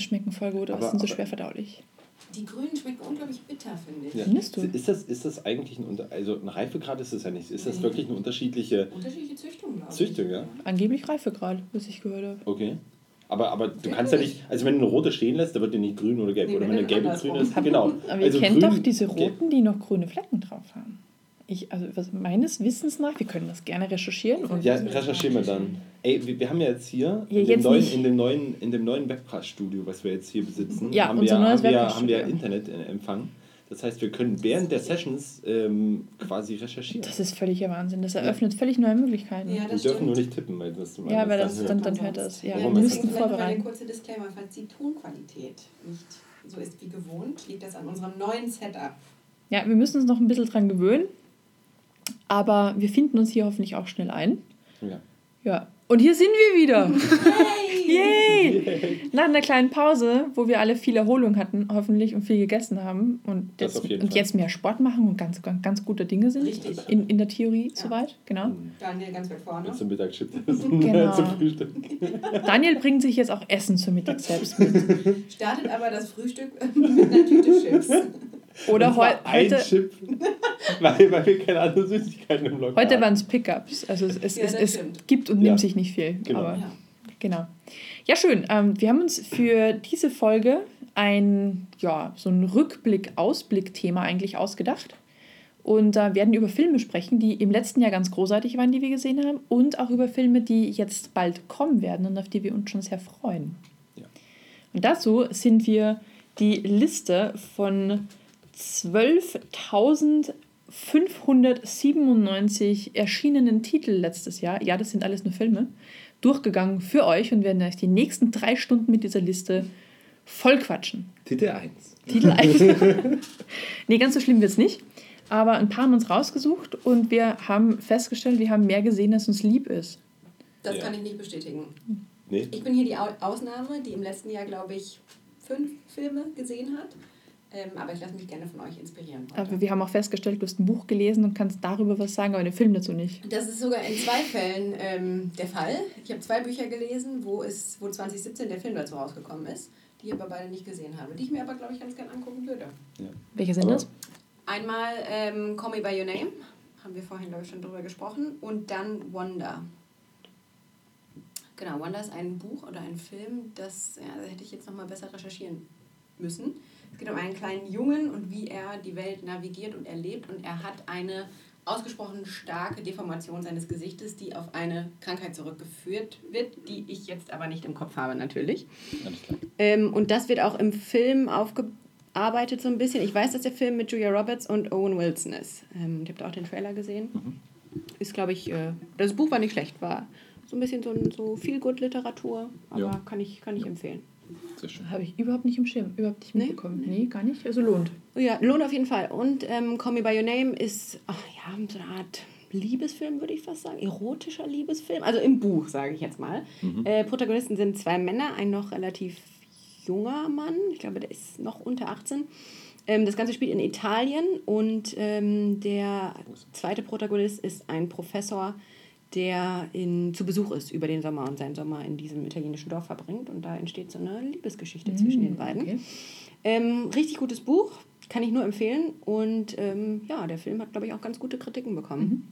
schmecken voll gut, aber, Aber- sind so schwer verdaulich. Die grünen schmecken unglaublich bitter, finde ich. Ja. Findest du? Ist das, ist das eigentlich ein Unter also ein Reifegrad ist das ja nicht. Ist das Nee. wirklich eine unterschiedliche Unterschiedliche Züchtungen, glaube ich. Züchtung, ja? Angeblich Reifegrad, was ich gehört habe. Okay. Aber, aber du kannst ja nicht, also wenn du eine rote stehen lässt, dann wird die nicht grün oder gelb. Nee, oder wenn eine gelbe grün ist, genau. Aber ihr Also kennt grün- doch diese roten, die noch grüne Flecken drauf haben. Ich, also was, meines Wissens nach, wir können das gerne recherchieren. Und Ja, recherchieren wir dann. Ey, wir, wir haben ja jetzt hier Ja, in, jetzt dem neuen, in dem neuen, in dem neuen Webcast-Studio, was wir jetzt hier besitzen, Ja, haben, wir, haben, wir, haben wir Internetempfang. Das heißt, wir können während der Sessions ähm, quasi recherchieren. das ist völliger Wahnsinn. Das eröffnet völlig neue Möglichkeiten. Ja, wir das dürfen stimmt. nur nicht tippen, weil das Ja, aber das- dann, dann- dann hört das. Ja, Ja, wir mal vorbereiten. der kurze Disclaimer, falls die Tonqualität nicht so ist wie gewohnt, liegt das an unserem neuen Setup. Ja, wir müssen uns noch ein bisschen dran gewöhnen. Aber wir finden uns hier hoffentlich auch schnell ein. ja. Ja. Und hier sind wir wieder. Yay! Nach einer kleinen Pause, wo wir alle viel Erholung hatten, hoffentlich, und viel gegessen haben und jetzt, und jetzt mehr Sport machen und ganz, ganz, ganz gute Dinge sind. Richtig. In, in der Theorie Ja. soweit, genau. Daniel ganz weit vorne. Zum Mittagschips essen, Genau. zum Frühstück. Daniel bringt sich jetzt auch Essen zum Mittag selbst mit. Startet aber das Frühstück mit einer Tüte Chips. Oder heu ein heute, Chip, weil, weil wir keine anderen Süßigkeiten im Lokal heute waren es Pickups. Also es, es, Ja, es, es gibt und Ja. nimmt sich nicht viel. Genau. Aber Ja. Genau. Ja, schön. Ähm, wir haben uns für diese Folge ein, ja, so ein Rückblick-Ausblick-Thema eigentlich ausgedacht. Und äh, werden über Filme sprechen, die im letzten Jahr ganz großartig waren, die wir gesehen haben. Und auch über Filme, die jetzt bald kommen werden und auf die wir uns schon sehr freuen. Ja. Und dazu sind wir die Liste von 12.597 erschienenen Titel letztes Jahr, ja, das sind alles nur Filme, durchgegangen für euch und werden euch die nächsten drei Stunden mit dieser Liste voll quatschen. Titel 1. Titel 1. nee, ganz so schlimm wird es nicht. Aber ein paar haben uns rausgesucht und wir haben festgestellt, wir haben mehr gesehen, als uns lieb ist. Das Ja. kann ich nicht bestätigen. Nee? Ich bin hier die Au- Ausnahme, die im letzten Jahr, glaube ich, fünf Filme gesehen hat. Ähm, aber ich lasse mich gerne von euch inspirieren. heute. Aber wir haben auch festgestellt, du hast ein Buch gelesen und kannst darüber was sagen, aber den Film dazu nicht. Das ist sogar in zwei Fällen ähm, der Fall. Ich habe zwei Bücher gelesen, wo, es, wo 2017 der Film dazu rausgekommen ist, die ich aber beide nicht gesehen habe, die ich mir aber, glaube ich, ganz gerne angucken würde. Ja. Welche sind Aber- das? Einmal ähm, Call Me By Your Name, haben wir vorhin, glaube ich, schon drüber gesprochen, und dann Wonder. Genau, Wonder ist ein Buch oder ein Film, das, ja, hätte ich jetzt nochmal besser recherchieren müssen. Es geht um einen kleinen Jungen und wie er die Welt navigiert und erlebt. Und er hat eine ausgesprochen starke Deformation seines Gesichtes, die auf eine Krankheit zurückgeführt wird, die ich jetzt aber nicht im Kopf habe, natürlich. Ähm, und das wird auch im Film aufgearbeitet so ein bisschen. Ich weiß, dass der Film mit Julia Roberts und Owen Wilson ist. Ähm, ich habe da auch den Trailer gesehen. Ist, glaube ich, äh, das Buch war nicht schlecht, war so ein bisschen so, ein- so viel gut Literatur, aber Ja. kann, ich, kann ich empfehlen. Habe ich überhaupt nicht im Schirm, überhaupt nicht Nee? mitbekommen. Nee, gar nicht. Also lohnt. Oh Ja, lohnt auf jeden Fall. Und ähm, Call Me By Your Name ist ach, ja, so eine Art Liebesfilm, würde ich fast sagen. Erotischer Liebesfilm. Also im Buch, sage ich jetzt mal. Äh, Protagonisten sind zwei Männer, ein noch relativ junger Mann. Ich glaube, der ist noch unter 18. Ähm, das Ganze spielt in Italien und ähm, der zweite Protagonist ist ein Professor, der in, zu Besuch ist über den Sommer und seinen Sommer in diesem italienischen Dorf verbringt. Und da entsteht so eine Liebesgeschichte zwischen den beiden. Okay. Ähm, richtig gutes Buch, kann ich nur empfehlen. Und ähm, ja, der Film hat, glaube ich, auch ganz gute Kritiken bekommen.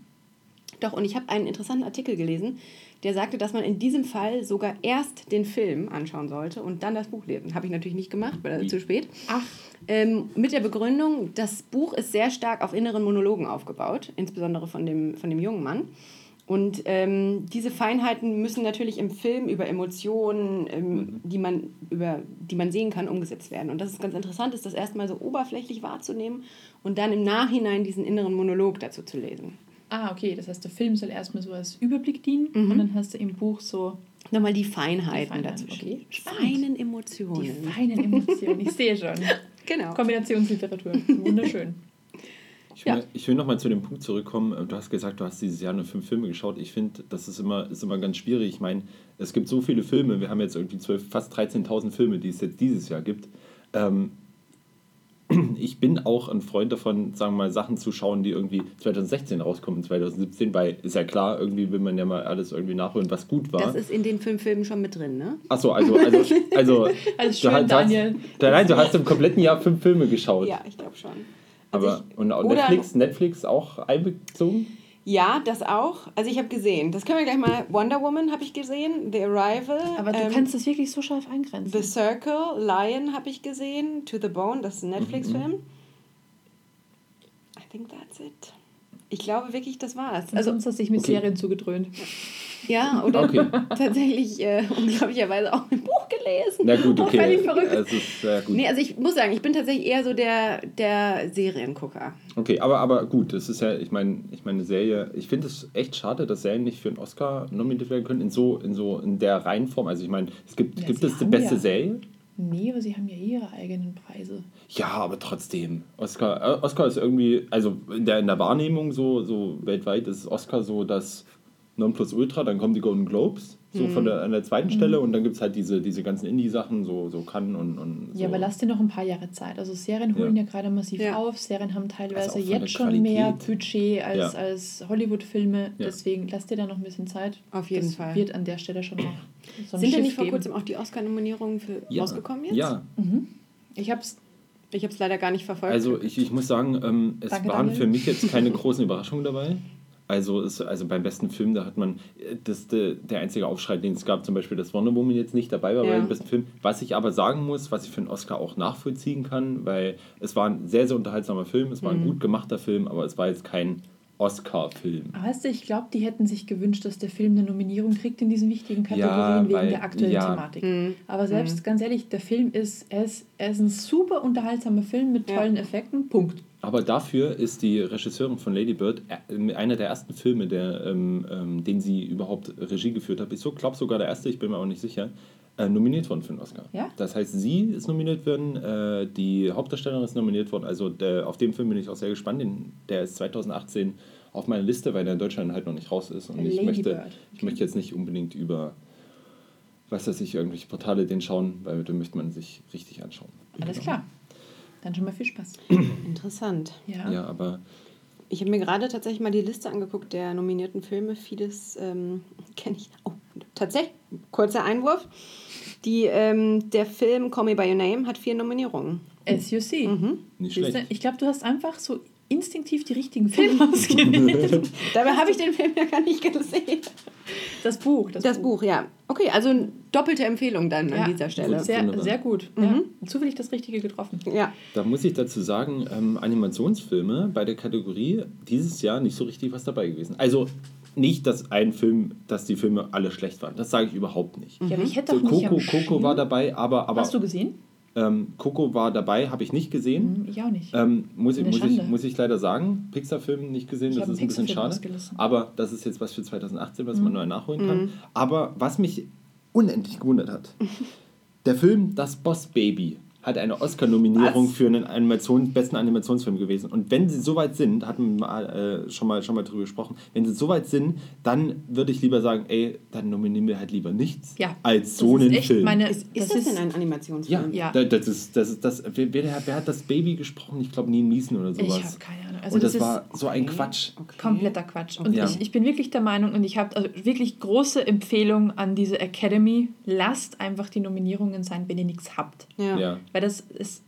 Doch, und ich habe einen interessanten Artikel gelesen, der sagte, dass man in diesem Fall sogar erst den Film anschauen sollte und dann das Buch lesen. Habe ich natürlich nicht gemacht, weil das zu spät. Ach, Ähm, mit der Begründung, das Buch ist sehr stark auf inneren Monologen aufgebaut, insbesondere von dem, von dem jungen Mann. Und ähm, diese Feinheiten müssen natürlich im Film über Emotionen, ähm, die, man, über, die man sehen kann, umgesetzt werden. Und das ist ganz interessant, ist das erstmal so oberflächlich wahrzunehmen und dann im Nachhinein diesen inneren Monolog dazu zu lesen. ah, okay. Das heißt, der Film soll erstmal so als Überblick dienen Mhm. und dann hast du im Buch so Nochmal die Feinheiten, Die Feinheiten, dazwischen. okay. Feinen Emotionen. die feinen Emotionen. Ich sehe schon. genau. Kombinationsliteratur. Wunderschön. Ich Ja. will, ich will nochmal zu dem Punkt zurückkommen. Du hast gesagt, du hast dieses Jahr nur fünf Filme geschaut. Ich finde, das ist immer, ist immer ganz schwierig. Ich meine, es gibt so viele Filme. Wir haben jetzt irgendwie 12, fast 13.000 Filme, die es jetzt dieses Jahr gibt. Ähm, ich bin auch ein Freund davon, sagen wir mal, Sachen zu schauen, die irgendwie 2016 rauskommen, 2017, weil ist ja klar, irgendwie will man ja mal alles irgendwie nachholen, was gut war. Das ist in den fünf Filmen schon mit drin, ne? Achso, also, also, also, du schön, hast, Daniel. Hast, nein, du hast im kompletten Jahr fünf Filme geschaut. Ja, ich glaube schon. Also Aber, ich, und auch Netflix, Netflix auch einbezogen? Ja, das auch. Also ich habe gesehen. Das können wir gleich mal. Wonder Woman habe ich gesehen. The Arrival. Aber du ähm, kannst das wirklich so scharf eingrenzen. The Circle, Lion habe ich gesehen. To the Bone, das ist ein Netflix-Film. I think that's it. Ich glaube wirklich, das war's. also, sonst hast du dich mit Okay. Serien zugedröhnt. ja, oder Okay. tatsächlich äh, unglaublicherweise auch ein Buch gelesen. Na gut, okay. völlig verrückt. Es ist sehr gut. Nee, also ich muss sagen, ich bin tatsächlich eher so der, der Seriengucker. Okay, aber, aber gut, das ist ja, ich meine, ich meine, eine Serie, ich finde es echt schade, dass Serien nicht für einen Oscar nominiert werden können, in so, in so, in der Reihenform. Also ich meine, es gibt, Ja, gibt es die beste ja- Serie? Nee, aber sie haben ja ihre eigenen Preise. Ja, aber trotzdem. Oscar, Oscar ist irgendwie, also in der, in der Wahrnehmung so, so weltweit ist Oscar so das Nonplusultra, dann kommen die Golden Globes, so von der, an der zweiten Stelle und dann gibt es halt diese, diese ganzen Indie-Sachen, so, so Cannes und, und so. Ja, aber lass dir noch ein paar Jahre Zeit. Also Serien holen Ja. ja, gerade massiv Ja. auf. Serien haben teilweise Also jetzt schon mehr. Budget als, Ja. als Hollywood-Filme. Ja. Deswegen lass dir da noch ein bisschen Zeit. Auf jeden das Fall. wird an der Stelle schon noch so ein Sind denn nicht vor geben. kurzem auch die Oscar-Nominierungen rausgekommen jetzt? Ja, Ich hab's. Ich habe es leider gar nicht verfolgt. Also ich, ich muss sagen, ähm, es Danke, waren Daniel. für mich jetzt keine großen Überraschungen dabei. Also, es, also beim besten Film, da hat man, äh, das, der, der einzige Aufschrei, den es gab, zum Beispiel, dass Wonder Woman jetzt nicht dabei war Ja. beim besten Film. Was ich aber sagen muss, was ich für einen Oscar auch nachvollziehen kann, weil es war ein sehr, sehr unterhaltsamer Film, es war Mhm. ein gut gemachter Film, aber es war jetzt kein Oscar-Film. Weißt du, ich glaube, die hätten sich gewünscht, dass der Film eine Nominierung kriegt in diesen wichtigen Kategorien Ja, wegen weil- der aktuellen ja. Thematik. Mhm. Aber selbst, ganz ehrlich, der Film ist, er ist, er ist ein super unterhaltsamer Film mit Ja. tollen Effekten. Punkt. Aber dafür ist die Regisseurin von Lady Bird äh, einer der ersten Filme, der, ähm, ähm, den sie überhaupt Regie geführt hat. Ich so, glaube sogar der erste, ich bin mir auch nicht sicher, äh, nominiert worden für den Oscar. Ja? Das heißt, sie ist nominiert worden, äh, die Hauptdarstellerin ist nominiert worden. Also der, auf dem Film bin ich auch sehr gespannt. Den, der ist 2018 auf meiner Liste, weil der in Deutschland halt noch nicht raus ist. Und ich Lady möchte, Bird. ich möchte jetzt nicht unbedingt über, was weiß ich, irgendwelche Portale den schauen, weil den möchte man sich richtig anschauen. Alles klar. Dann schon mal viel Spaß. Interessant. Ja. Ja, aber Ich habe mir gerade tatsächlich mal die Liste angeguckt der nominierten Filme. Vieles ähm, kenne ich. Oh, tatsächlich, kurzer Einwurf. Die, ähm, der Film Call Me By Your Name hat vier Nominierungen. As you see. nicht Siehste, schlecht. Ich glaube, du hast einfach so instinktiv die richtigen Filme ausgewählt. Dabei habe ich den Film ja gar nicht gesehen. Das Buch. Das Buch, ja. Okay, also eine doppelte Empfehlung dann Ja, an dieser Stelle. Sehr, Wunderbar. sehr gut. Ja. Zufällig das Richtige getroffen. Ja. Da muss ich dazu sagen, ähm, Animationsfilme bei der Kategorie dieses Jahr nicht so richtig was dabei gewesen. Also nicht, dass ein Film, dass die Filme alle schlecht waren. Das sage ich überhaupt nicht. Ja, aber ich hätte So, doch nicht Coco, Coco war dabei, aber, aber Hast du gesehen? Ähm, Coco war dabei, habe ich nicht gesehen. Hm, Ich auch nicht. Ähm, muss, ich, muss, ich, muss ich leider sagen, Pixar-Film nicht gesehen, Ich das ist ein bisschen schade. Aber das ist jetzt was für 2018, was Mhm. man neu nachholen kann. Aber was mich unendlich gewundert hat, der Film Das Boss Baby hat eine Oscar-Nominierung für einen Animation, besten Animationsfilm gewesen. Und wenn sie soweit sind, hatten wir mal, äh, schon, mal, schon mal drüber gesprochen, wenn sie soweit sind, dann würde ich lieber sagen, ey, dann nominieren wir halt lieber nichts Ja, als so das ist einen echt Film. meine- Ist, ist das, denn ein Animationsfilm? ja, Ja. da- Das ist, das ist, das, wer, wer, wer hat das Baby gesprochen? Ich glaube, Liam Neeson oder Ich sowas. habe keine Ahnung. Also und das, das, war ist so ein okay. Quatsch. Okay. kompletter Quatsch. Und Ja. ich, ich bin wirklich der Meinung, und ich habe also wirklich große Empfehlung an diese Academy, lasst einfach die Nominierungen sein, wenn ihr nichts habt. Ja. Ja. Weil das ist,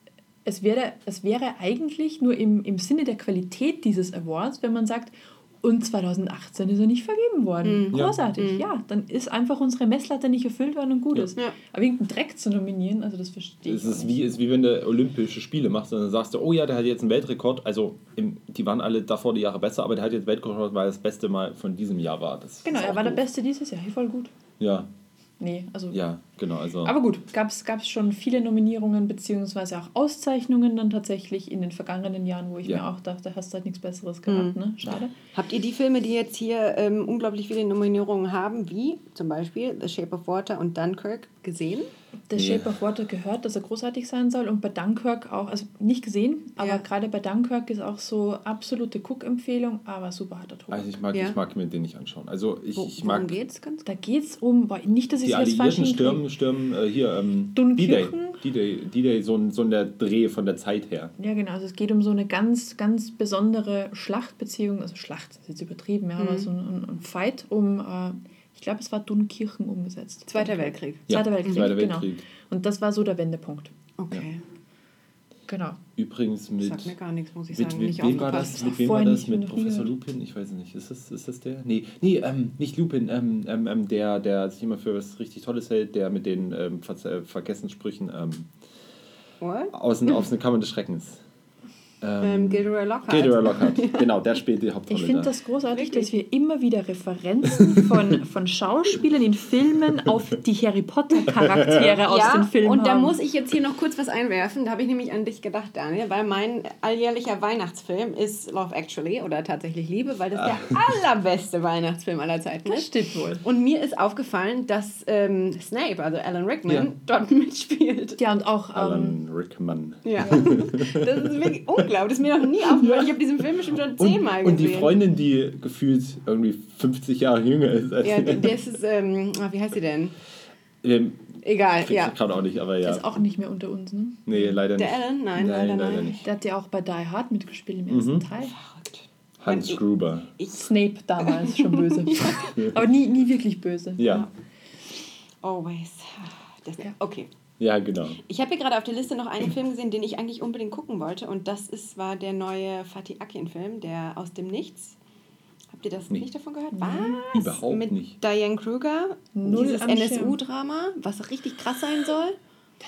es wäre, es wäre eigentlich nur im, im Sinne der Qualität dieses Awards, wenn man sagt, und 2018 ist er nicht vergeben worden. Ja. Großartig, ja. Dann ist einfach unsere Messlatte nicht erfüllt worden und gut ist. Ja. Aber irgendeinen Dreck zu nominieren, also das verstehe ich Es ist nicht. wie, ist wie wenn du Olympische Spiele machst und dann sagst du, oh ja, der hat jetzt einen Weltrekord. Also im, die waren alle davor die Jahre besser, aber der hat jetzt Weltrekord, weil das Beste Mal von diesem Jahr war. Das Genau, er war der doof. Beste dieses Jahr. Voll gut. Ja, Nee, also. ja, genau. Also Aber gut, gab es schon viele Nominierungen beziehungsweise auch Auszeichnungen dann tatsächlich in den vergangenen Jahren, wo ich Ja. mir auch dachte, hast halt nichts Besseres gehabt, ne? Schade. Habt ihr die Filme, die jetzt hier ähm, unglaublich viele Nominierungen haben, wie zum Beispiel The Shape of Water und Dunkirk, gesehen. The Nee. Shape of Water gehört, dass er großartig sein soll und bei Dunkirk auch, also nicht gesehen, aber Ja. gerade bei Dunkirk ist auch so absolute Cook-Empfehlung, aber super harter Tobak. Also ich mag, Ja. ich mag mir den nicht anschauen. Also ich, Wo, ich worum mag geht's ganz? Da geht es um, boah, nicht, dass ich jetzt falsch stürmen, stürmen äh, hier ähm, D-Day. D-Day, D-Day so, ein, so ein der Dreh von der Zeit her. Ja, genau. Also es geht um so eine ganz, ganz besondere Schlachtbeziehung, also Schlacht ist jetzt übertrieben, ja, Mhm. aber so ein, ein Fight um, äh, ich glaube, es war Dunkirchen umgesetzt. Zweiter. Weltkrieg. Zweiter Ja, Weltkrieg, Zweiter genau. Weltkrieg. Und das war so der Wendepunkt. Okay. Genau. Übrigens mit. Sagt mir gar nichts, muss ich Mit, sagen. mit nicht wem war das? Mit wem war das? Mit Professor gehört. Lupin? Ich weiß es nicht. Ist das, ist das der? Nee, nee ähm, nicht Lupin. Ähm, ähm, ähm, der, der sich immer für was richtig Tolles hält, der mit den ähm, Ver Vergessenssprüchen ähm, What? aus, den- aus den Kammern des Schreckens. Ähm, Gilderoy Lockhart. Gilderoy Lockhart. Genau, der spielt die Hauptrolle Ich finde da. das großartig, Wirklich? dass wir immer wieder Referenzen von, von Schauspielern in Filmen auf die Harry Potter Charaktere aus ja, den Filmen und da haben. muss ich jetzt hier noch kurz was einwerfen. Da habe ich nämlich an dich gedacht, Daniel, weil mein alljährlicher Weihnachtsfilm ist Love Actually oder tatsächlich Liebe, weil das der allerbeste Weihnachtsfilm aller Zeiten Das ist. stimmt wohl. Und mir ist aufgefallen, dass ähm, Snape, also Alan Rickman, Ja. dort mitspielt. Ja, und auch ähm, Alan Rickman. Ja. Das ist wirklich unglaublich. Das ist mir noch nie aufgefallen. Ich habe diesen Film bestimmt schon zehnmal gesehen. und die Freundin, die gefühlt irgendwie 50 Jahre jünger ist. Als Ja, das ist, ähm, ah, wie heißt sie denn? ähm, Egal, ja. gerade auch nicht, aber ja. ist auch nicht mehr unter uns, ne? Nee, leider nicht. Der Alan? Nein, leider nein. nicht. Der hat ja auch bei Die Hard mitgespielt im ersten Mhm. Teil. Hans Gruber. Ich, Snape damals schon böse. Aber nie, nie wirklich böse. Ja, always. Das, Ja. okay. Ja, genau. Ich habe hier gerade auf der Liste noch einen Film gesehen, den ich eigentlich unbedingt gucken wollte. Und das ist, war der neue Fatih Akin-Film, der aus dem Nichts. Habt ihr das Nee. nicht davon gehört? Was? Überhaupt Mit nicht. Diane Kruger. Null dieses. NSU-Drama, was richtig krass sein soll.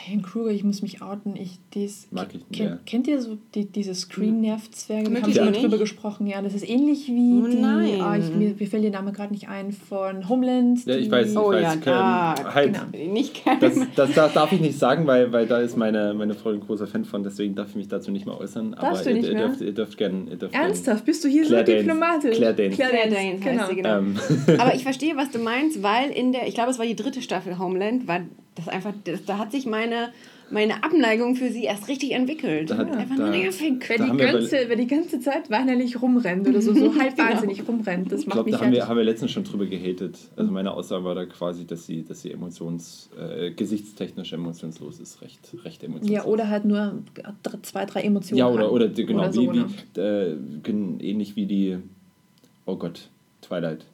Diane Kruger, ich muss mich outen. Ich, dies, Mag ich nicht, kennt, ja. kennt ihr so die, diese Screen-Nerv-Zwerge? Wir haben ich schon auch drüber gesprochen. Ja, das ist ähnlich wie Oh die. nein. Ah, ich, mir, mir fällt der Name gerade nicht ein. Von Homeland. Ja, ich weiß, ich Oh weiß. ja, da- halt, genau. Nicht das, das, das darf ich nicht sagen, weil, weil da ist meine, meine Freundin großer Fan von, deswegen darf ich mich dazu nicht mehr äußern. Darfst aber du nicht ihr, ihr mehr? dürft, ihr dürft gerne. Dürft Ernsthaft? Bist du hier Claire so Danes. diplomatisch? Claire Danes. Claire Danes heißt sie, genau. Ähm, Aber ich verstehe, was du meinst, weil in der, ich glaube, es war die dritte Staffel Homeland, war das einfach, das, da hat sich meine, meine Abneigung für sie erst richtig entwickelt. Da hat- einfach da- nur nervig. Wer Da die, wir ganze, wer die ganze Zeit weinerlich rumrennt oder so, so halb wahnsinnig rumrennt, das ich macht glaube, mich da haben wir, fertig. haben wir letztens schon drüber gehatet. Also meine Aussage war da quasi, dass sie, dass sie emotions, äh, gesichtstechnisch emotionslos ist. Recht, recht emotionslos. Ja, oder halt nur zwei, drei Emotionen. Ja, oder, oder genau, Oder so, wie, ne? wie, äh, gen- ähnlich wie die, oh Gott, Twilight.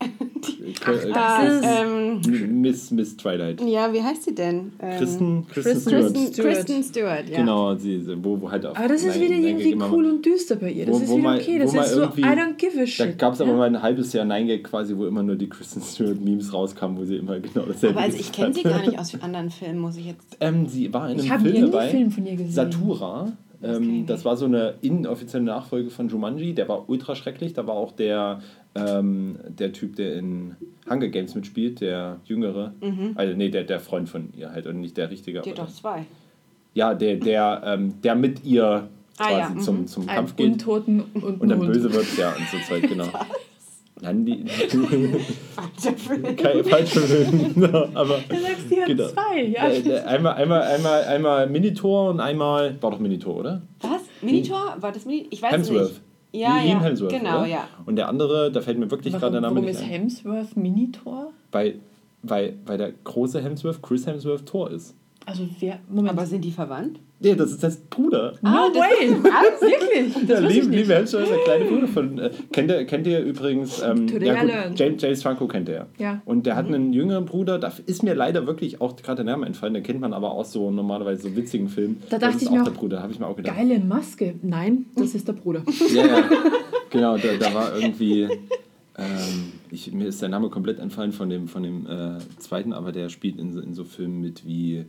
Äh, Ah, ist- ähm, Miss, Miss Twilight. ja, wie heißt sie denn? Ähm, Kristen, Kristen, Kristen Stewart. Kristen, Stewart. Kristen Stewart, ja. Genau, sie, sie- wo, wo halt auf. Aber das ist wieder nein, irgendwie immer- cool und düster bei ihr. Das Wo- ist wo wieder okay. Das ist so, I don't give a Da shit. gab es aber ja? mal ein halbes Jahr Nein Gag quasi, wo immer nur die Kristen Stewart Memes rauskamen, wo sie immer genau dasselbe Aber also ich kenne sie gar nicht aus anderen Filmen, muss ich jetzt. Ähm, sie war in Ich einem habe Film nie einen dabei. Film von ihr gesehen. Satura. Ähm, das war so eine inoffizielle Nachfolge von Jumanji. Der war ultra schrecklich. Da war auch der, ähm, der Typ, der in Hunger Games mitspielt, der Jüngere. Also, nee, der, der Freund von ihr halt und nicht der richtige. Die doch zwei. ja, der, der, ähm, der mit ihr Ah, quasi ja, mhm. zum, zum Ein Kampf geht Untoten und, und dann böse wird. Ja, und so Zeug, genau. Nein, die. Falscher Film. Kein falscher Film. aber. Du sagst, die hat Genau. zwei. Ja. Äh, einmal, einmal, einmal, einmal Minitor und einmal. War doch Minitor, oder? Was? Minitor? War das Minitor? Ich weiß es Hemsworth. nicht. Ja, Liam ja. Hemsworth, genau, oder? ja. Und der andere, da fällt mir wirklich gerade der Name warum nicht ist ein. Hemsworth Minitor? Weil, weil, weil der große Hemsworth Chris Hemsworth Thor ist. Also wer. Moment. Aber sind die verwandt? Nee, das ist sein Bruder. no Ah, das- way! Wirklich? Der Das wusste ich Liam, nicht. Liam Hemsworth ist der kleine Bruder von. Äh, kennt, ihr, kennt ihr übrigens. Ähm, Today ja, I gut, learned. James, James Franco kennt er. Ja. Und der hat einen jüngeren Bruder, da ist mir leider wirklich auch gerade der Name entfallen. Den kennt man aber auch so normalerweise so witzigen Filmen. Da das dachte ist ich auch mir der auch, Bruder, habe ich mir auch gedacht. Geile Maske. Nein, das ist der Bruder. Ja, ja. Genau, da, da war irgendwie. Ähm, ich, mir ist der Name komplett entfallen von dem, von dem äh, zweiten, aber der spielt in, so- in so Filmen mit wie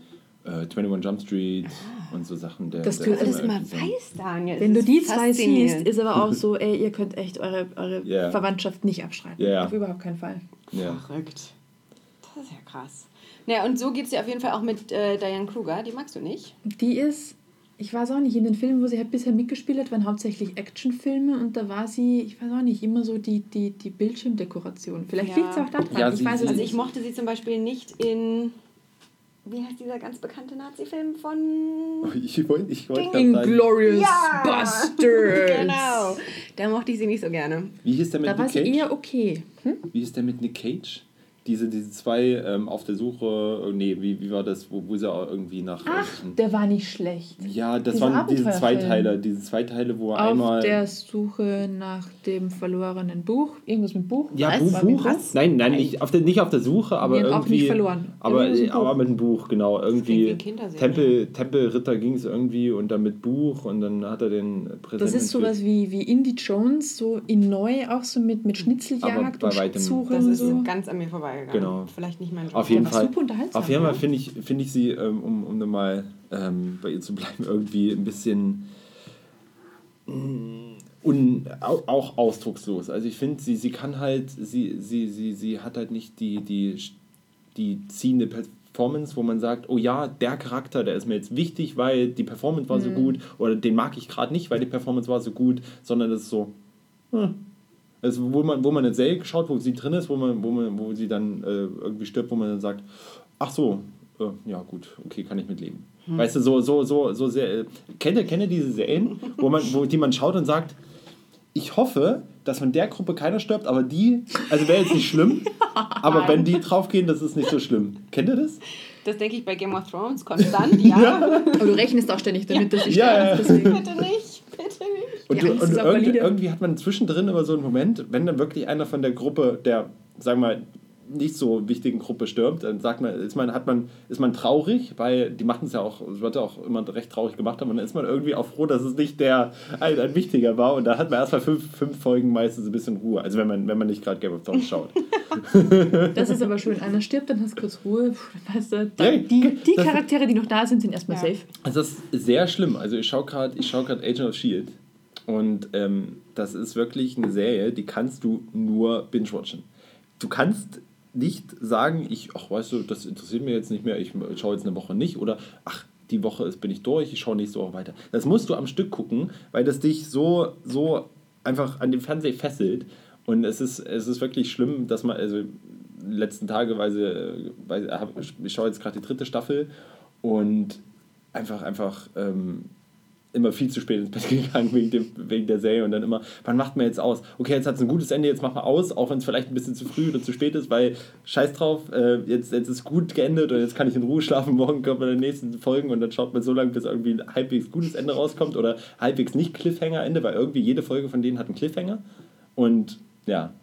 äh, 21 Jump Street und so Sachen. Der, Das der du Alles immer irgendwie so- weiß, Daniel. Wenn du die ist zwei siehst, ist aber auch so, ey, ihr könnt echt eure, eure Ja. Verwandtschaft nicht abstreiten. Ja, ja. Auf überhaupt keinen Fall. Ja. Verrückt. Das ist ja krass. Naja, und so geht es dir auf jeden Fall auch mit äh, Diane Kruger. Die magst du nicht? Die ist, ich weiß auch nicht, in den Filmen, wo sie halt bisher mitgespielt hat, waren hauptsächlich Actionfilme und da war sie, ich weiß auch nicht, immer so die, die, die Bildschirmdekoration. Vielleicht Ja. liegt es auch daran, Ja, ich sie- weiß es sie- Also nicht. ich mochte sie zum Beispiel nicht in wie heißt dieser ganz bekannte Nazi-Film von. Ich wollte ich wollt Inglorious Ja! Bastards. Genau. Da mochte ich sie nicht so gerne. wie hieß der mit Da war Nick sie Cage? eher okay. Hm? Wie hieß der mit Nick Cage? Diese, diese zwei ähm, auf der Suche, nee, wie, wie war das, wo, wo sie auch irgendwie nach. Ach, irgendwelchen- der war nicht schlecht. ja, das dieser waren diese Abenteuerfilm. Zweiteiler, diese Zweiteile, wo er Auf einmal. der Suche nach dem verlorenen Buch. Irgendwas mit Buch. ja, Was? Buch, Buch? Nein, nein, nicht auf der, nicht auf der Suche, aber Nee, auch irgendwie. nicht verloren. Aber, mit aber mit einem Buch, genau. Irgendwie. Tempel, Tempelritter ging es irgendwie und dann mit Buch und dann hat er den Präsidenten. Das ist sowas wie, wie Indie Jones, so in neu, auch so mit, mit Schnitzeljagd bei und Schatzsuche Das und ist so. ganz an mir vorbeigegangen. Genau. Vielleicht nicht mein Job. Auf jeden Fall. Auf jeden Fall finde ich, finde ich sie, ähm, um, um nochmal ähm, bei ihr zu bleiben, irgendwie ein bisschen mm, un, au- auch ausdruckslos. Also ich finde, sie, sie kann halt, sie, sie, sie, sie hat halt nicht die, die, die ziehende Performance, wo man sagt, oh ja, der Charakter, der ist mir jetzt wichtig, weil die Performance war so gut oder den mag ich gerade nicht, weil die Performance war so gut, sondern das ist so, hm, also wo man, wo man eine Serie schaut, wo sie drin ist, wo, man, wo, man, wo sie dann äh, irgendwie stirbt, wo man dann sagt, ach so, äh, ja gut, okay, kann ich mitleben. Weißt du, so, so, so, so sehr. Äh, kennt, ihr, kennt ihr diese Serien, wo man, wo, die man schaut und sagt, ich hoffe, dass von der Gruppe keiner stirbt, aber die, also wäre jetzt nicht schlimm, aber wenn die draufgehen, das ist nicht so schlimm. Kennt ihr das? Das denke ich bei Game of Thrones konstant, ja. Aber du rechnest auch ständig damit, dass sie Ja, sterben. ja. Bitte nicht, bitte nicht. Und, du, und irgendwie, irgendwie hat man zwischendrin immer so einen Moment, wenn dann wirklich einer von der Gruppe, der, sagen wir mal, nicht so wichtigen Gruppe stirbt, dann sagt man, ist man, hat man, ist man traurig, weil die machen es ja auch, es wird ja auch immer recht traurig gemacht, aber dann ist man irgendwie auch froh, dass es nicht der ein, ein wichtiger war und da hat man erstmal fünf, fünf Folgen meistens ein bisschen Ruhe. Also wenn man, wenn man nicht gerade Game of Thrones schaut. Das ist aber schön. Einer stirbt, dann hast du kurz Ruhe. Weißt du, Ja, die, die Charaktere, die noch da sind, sind erstmal Ja. safe. Also das ist sehr schlimm. Also ich schaue gerade schau grad Agent of S.H.I.E.L.D. und ähm, das ist wirklich eine Serie, die kannst du nur binge-watchen. Du kannst nicht sagen, ich, ach weißt du, das interessiert mich jetzt nicht mehr, ich schaue jetzt eine Woche nicht oder ach, die Woche ist, bin ich durch, ich schaue nächste Woche weiter. Das musst du am Stück gucken, weil das dich so, so einfach an den Fernseher fesselt. Und es ist, es ist wirklich schlimm, dass man, also letzten Tage, weil, weil ich schaue jetzt gerade die dritte Staffel und einfach, einfach ähm, immer viel zu spät ins Bett gegangen wegen, dem, wegen der Serie und dann immer, wann macht man jetzt aus? Okay, jetzt hat es ein gutes Ende, jetzt machen wir aus, auch wenn es vielleicht ein bisschen zu früh oder zu spät ist, weil scheiß drauf, äh, jetzt, jetzt ist gut geendet und jetzt kann ich in Ruhe schlafen, morgen kommt man in den nächsten Folgen und dann schaut man so lange, bis irgendwie ein halbwegs gutes Ende rauskommt oder halbwegs nicht Cliffhanger-Ende, weil irgendwie jede Folge von denen hat einen Cliffhanger und ja,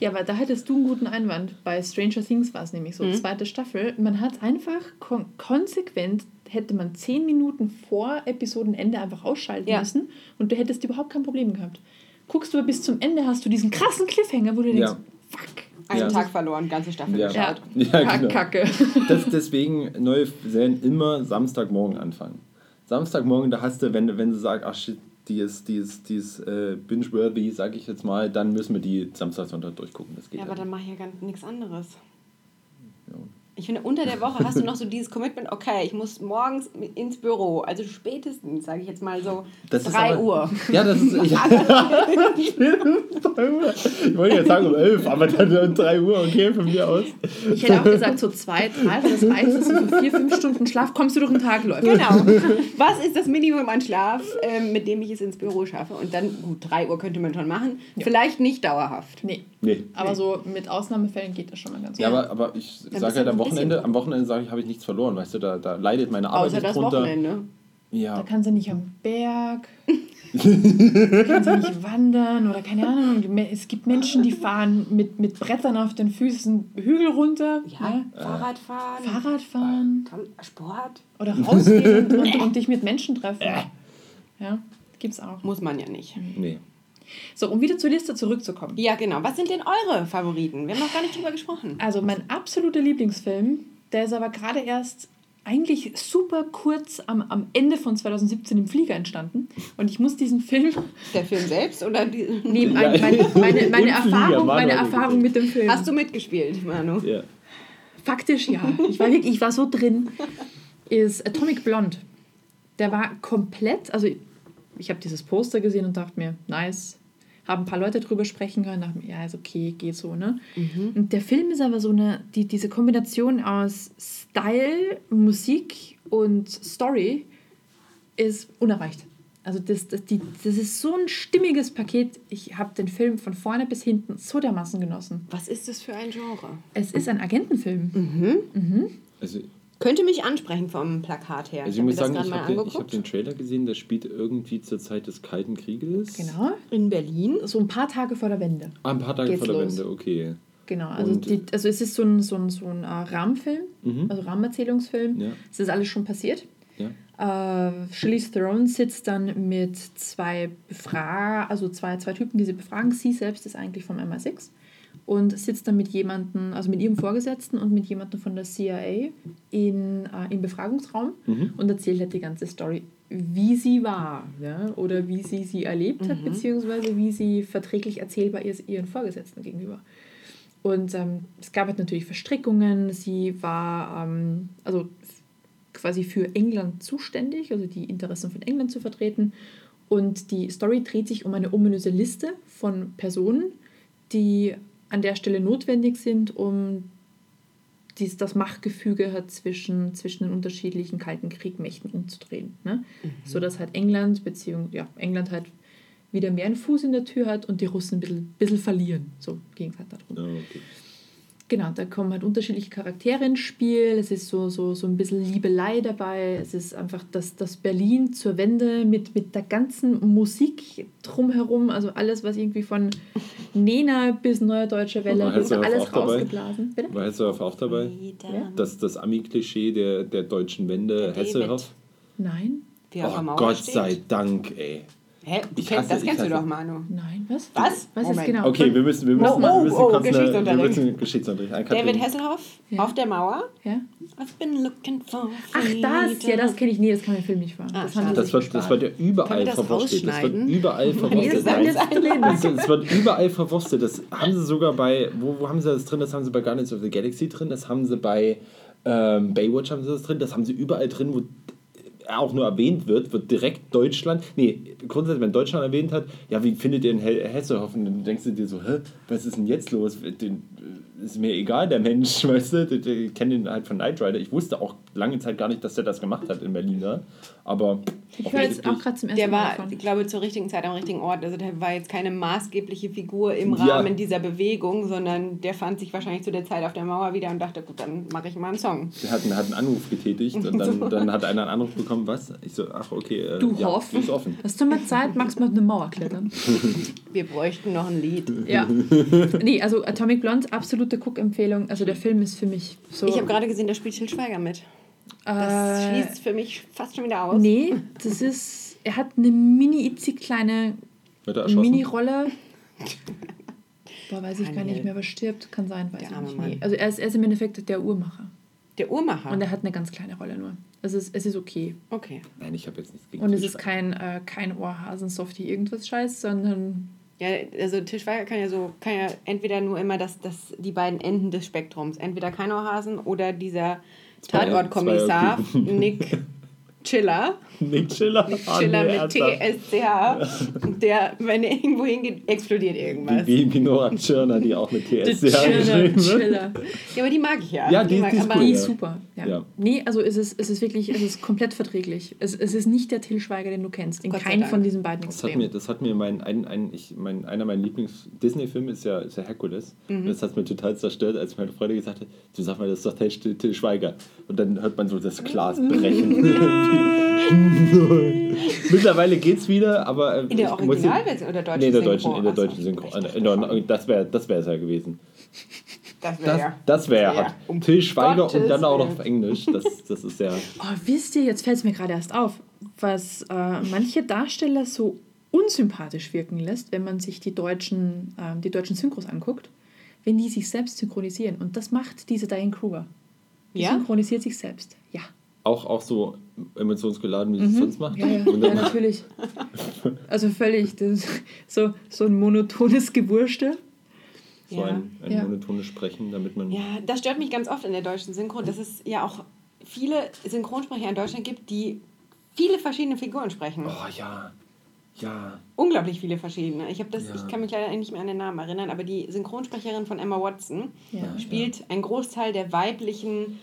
Ja, aber da hattest du einen guten Einwand. Bei Stranger Things war es nämlich so, zweite Staffel. Man hat einfach kon konsequent, hätte man zehn Minuten vor Episodenende einfach ausschalten Ja. müssen und du hättest überhaupt kein Problem gehabt. Guckst du aber bis zum Ende, hast du diesen krassen Cliffhanger, wo du denkst, Ja. fuck. Einen Ja. Tag verloren, ganze Staffel Ja. geschaut. Ja, Ja, genau. Kacke. das deswegen neue Serien immer Samstagmorgen anfangen. Samstagmorgen, da hast du, wenn, wenn sie sagen, ach shit, die ist, die ist, die ist äh, binge-worthy, sag ich jetzt mal, dann müssen wir die Samstag, Sonntag durchgucken. Das geht Ja, aber dann mache ich ja ganz nichts anderes. Ja. Ich finde, unter der Woche hast du noch so dieses Commitment, okay, ich muss morgens ins Büro, also spätestens, sage ich jetzt mal so, Das ist 3 aber- Uhr. Ja, das ist. Ja. ich wollte jetzt sagen um 11, aber dann um 3 Uhr, okay, von mir aus. Ich hätte auch gesagt, so zwei, drei, weil das reicht, dass du so vier, fünf Stunden Schlaf kommst du durch den Tag läufst. Genau. Was ist das Minimum an Schlaf, ähm, mit dem ich es ins Büro schaffe? Und dann, gut, 3 Uhr könnte man schon machen. Vielleicht nicht dauerhaft. Nee. Nee. Aber so mit Ausnahmefällen geht das schon mal ganz Ja, gut. aber, aber ich Dann sage am ein bisschen Wochenende, am Wochenende sage ich, habe ich nichts verloren, weißt du, da, da leidet meine Arbeit Außer nicht das drunter. Wochenende. Da Ja, kann sie nicht am Berg, da kann sie nicht wandern oder keine Ahnung. Es gibt Menschen, die fahren mit, mit Brettern auf den Füßen Hügel runter, Ja, ne? Fahrradfahren, Fahrrad fahren Toll, Sport. oder rausgehen und, und, und dich mit Menschen treffen. Ja, gibt's auch. Muss man ja nicht. nee. So, um wieder zur Liste zurückzukommen. Ja, genau. Was sind denn eure Favoriten? Wir haben noch gar nicht drüber gesprochen. Also mein absoluter Lieblingsfilm, der ist aber gerade erst eigentlich super kurz am, am Ende von 2017 im Flieger entstanden. Und ich muss diesen Film Der Film selbst oder die, Nee, meine, meine, meine Erfahrung, meine Erfahrung mit dem Film. Hast du mitgespielt, Manu? Ja. Faktisch ja. Ich war wirklich, ich war so drin. Ist Atomic Blonde. Der war komplett, also ich, ich habe dieses Poster gesehen und dachte mir, nice. Haben ein paar Leute drüber sprechen können, dachten, ja, ist okay, geht so, ne? Und der Film ist aber so eine, die, diese Kombination aus Style, Musik und Story ist unerreicht. Also das, das, die, das ist so ein stimmiges Paket. Ich habe den Film von vorne bis hinten so dermaßen genossen. Was ist das für ein Genre? Es ist ein Agentenfilm. Also, Könnte mich ansprechen vom Plakat her. also ich muss sagen, ich habe den, hab den Trailer gesehen, der spielt irgendwie zur Zeit des Kalten Krieges. Genau. In Berlin. So ein paar Tage vor der Wende. Ah, ein paar Tage vor der los. Wende, okay. Genau, also, die, also es ist so ein, so ein, so ein äh, Rahmenfilm, also Rahmenerzählungsfilm. Ja. Es ist alles schon passiert. Ja. Äh, Charlize Theron sitzt dann mit zwei Befra also zwei, zwei Typen, die sie befragen. Sie selbst ist eigentlich vom MI6 und sitzt dann mit jemandem, also mit ihrem Vorgesetzten und mit jemandem von der CIA in, äh, im Befragungsraum und erzählt halt die ganze Story, wie sie war ja? oder wie sie sie erlebt hat, beziehungsweise wie sie verträglich erzählbar ist ihren Vorgesetzten gegenüber. Und ähm, es gab halt natürlich Verstrickungen. Sie war ähm, also quasi für England zuständig, also die Interessen von England zu vertreten. Und die Story dreht sich um eine ominöse Liste von Personen, die an der Stelle notwendig sind, um dies, das Machtgefüge hat zwischen, zwischen den unterschiedlichen Kalten Kriegmächten umzudrehen. Ne? So dass halt England, beziehungsweise ja, England halt wieder mehr einen Fuß in der Tür hat und die Russen ein bisschen, bisschen verlieren. So ging es halt darum. Ja, okay. Genau, da kommen halt unterschiedliche Charaktere ins Spiel. Es ist so, so, so ein bisschen Liebelei dabei. Es ist einfach das, das Berlin zur Wende mit, mit der ganzen Musik drumherum. Also alles, was irgendwie von Nena bis Neue Deutsche Welle, ist alles auch dabei? rausgeblasen. Bitte? War Hesselhoff auch dabei? Ja. Das, das Ami-Klischee der, der deutschen Wende, Der. Hesselhoff. Nein, Oh Gott steht. sei Dank, ey. Hä? Du Ich kennst, hasse- das ich kennst du doch, Manu. nein, was? Was? Was ist Moment. genau? Okay, wir müssen, wir müssen, Oh, wir oh, müssen oh, kurz eine, wir Geschichtsunterricht. müssen Geschichtsunterricht. An David. Hasselhoff Ja. auf der Mauer. Ja? I've been looking for Ach, das, ja, das kenne ich nie, das kann mir im Film nicht fahren. Ah, das Das sich wird, das wird ja überall das verwurstet. Das wird überall verwurstet. das ist. Es, wird überall verwurstet. Das haben sie sogar bei, wo, wo haben sie das drin? Das haben sie bei Guardians of the Galaxy drin, das haben sie bei ähm, Baywatch haben sie das drin, das haben sie überall drin, wo auch nur erwähnt wird, wird direkt Deutschland, nee, grundsätzlich, wenn Deutschland erwähnt hat, ja, wie findet ihr Hesselhoff? Und dann denkst du dir so, hä, was ist denn jetzt los? Den, äh, ist mir egal, der Mensch, weißt du, ich, kenne den halt von Knight Rider. Ich wusste auch lange Zeit gar nicht, dass der das gemacht hat in Berlin, ne? aber Ich höre jetzt auch gerade zum ersten Der Mal war, davon. ich glaube, zur richtigen Zeit am richtigen Ort. Also der war jetzt keine maßgebliche Figur im Ja. Rahmen dieser Bewegung, sondern der fand sich wahrscheinlich zu der Zeit auf der Mauer wieder und dachte, gut, dann mache ich mal einen Song. Der hat, einen- hat einen Anruf getätigt und dann, dann hat einer einen Anruf bekommen, was? Ich so, ach okay, äh, Du ja, Hoff, die ist offen. hast du mal Zeit, magst du mal auf eine Mauer klettern? Wir bräuchten noch ein Lied. Ja. Nee, also Atomic Blonde, absolute Guck-Empfehlung. Also der Film ist für mich so... Ich habe gerade gesehen, da spielt Til Schweiger mit. Das äh, schließt für mich fast schon wieder aus. Nee, das ist... Er hat eine mini-itzig kleine Wird er erschossen? Mini-Rolle. Boah, weiß ich gar Daniel. nicht mehr, was stirbt. Kann sein, weiß Der ich nicht. Mann. Also er ist, er ist im Endeffekt der Uhrmacher. Der Uhrmacher. Und er hat eine ganz kleine Rolle nur. Es ist, es ist okay. okay. Nein, ich habe jetzt nichts gegen Und es ist kein, äh, kein Ohrhasen-Softie irgendwas Scheiß, sondern Ja, also Til Schweiger kann ja so, kann ja entweder nur immer das, das, die beiden Enden des Spektrums. Entweder kein Ohrhasen oder dieser Tatortkommissar. Nick Chiller. Nick Chiller. Nick Ah, Chiller nee, mit. TSCH. Der, wenn er irgendwo hingeht, explodiert irgendwas. Wie, wie Nora Tschirner, die auch mit der TSC Chiller, geschrieben wird. Chiller. Ja, aber die mag ich ja. Ja, die- mag, die ist aber cool, Die ist super. Ja. Ja. Nee, also es ist, es ist wirklich, es ist komplett verträglich. Es, es ist nicht der Till Schweiger, den du kennst. In keinem von diesen beiden Das hat mir, Extremen. das hat mir mein, ein, ein, ich, mein, einer meiner Lieblings-Disney-Filme ist ja, ist ja Herkules. Und das hat mir total zerstört, als meine Freundin gesagt hat, du sag mal, das ist doch Till Schweiger. Und dann hört man so das Glas brechen. Mittlerweile geht's wieder, aber äh, In der Originalversion oder deutschen Nee, in der Synchro? deutschen, in der deutschen Synchro. Der, schon. das wäre das wär's ja gewesen. Das wäre Das, ja. das wäre Ja, hart. um Till Schweiger und Gottes dann auch noch auf Englisch. Das, das ist ja. Oh, wisst ihr, jetzt fällt es mir gerade erst auf, was äh, manche Darsteller so unsympathisch wirken lässt, wenn man sich die deutschen, ähm, die deutschen Synchros anguckt, wenn die sich selbst synchronisieren. Und das macht diese Diane Kruger. Die Ja? synchronisiert sich selbst. Ja. Auch, auch so emotionsgeladen, wie sie es sonst macht. Ja, ja, ja natürlich. Also völlig. Das, so, so ein monotones Gewurschte. so Ja. ein, ein Ja. monotones Sprechen, damit man. Ja, das stört mich ganz oft in der deutschen Synchro, dass es ja auch viele Synchronsprecher in Deutschland gibt, die viele verschiedene Figuren sprechen. Oh ja. Ja. Unglaublich viele verschiedene. Ich, das, Ja. ich kann mich leider nicht mehr an den Namen erinnern, aber die Synchronsprecherin von Emma Watson Ja. spielt einen Großteil der weiblichen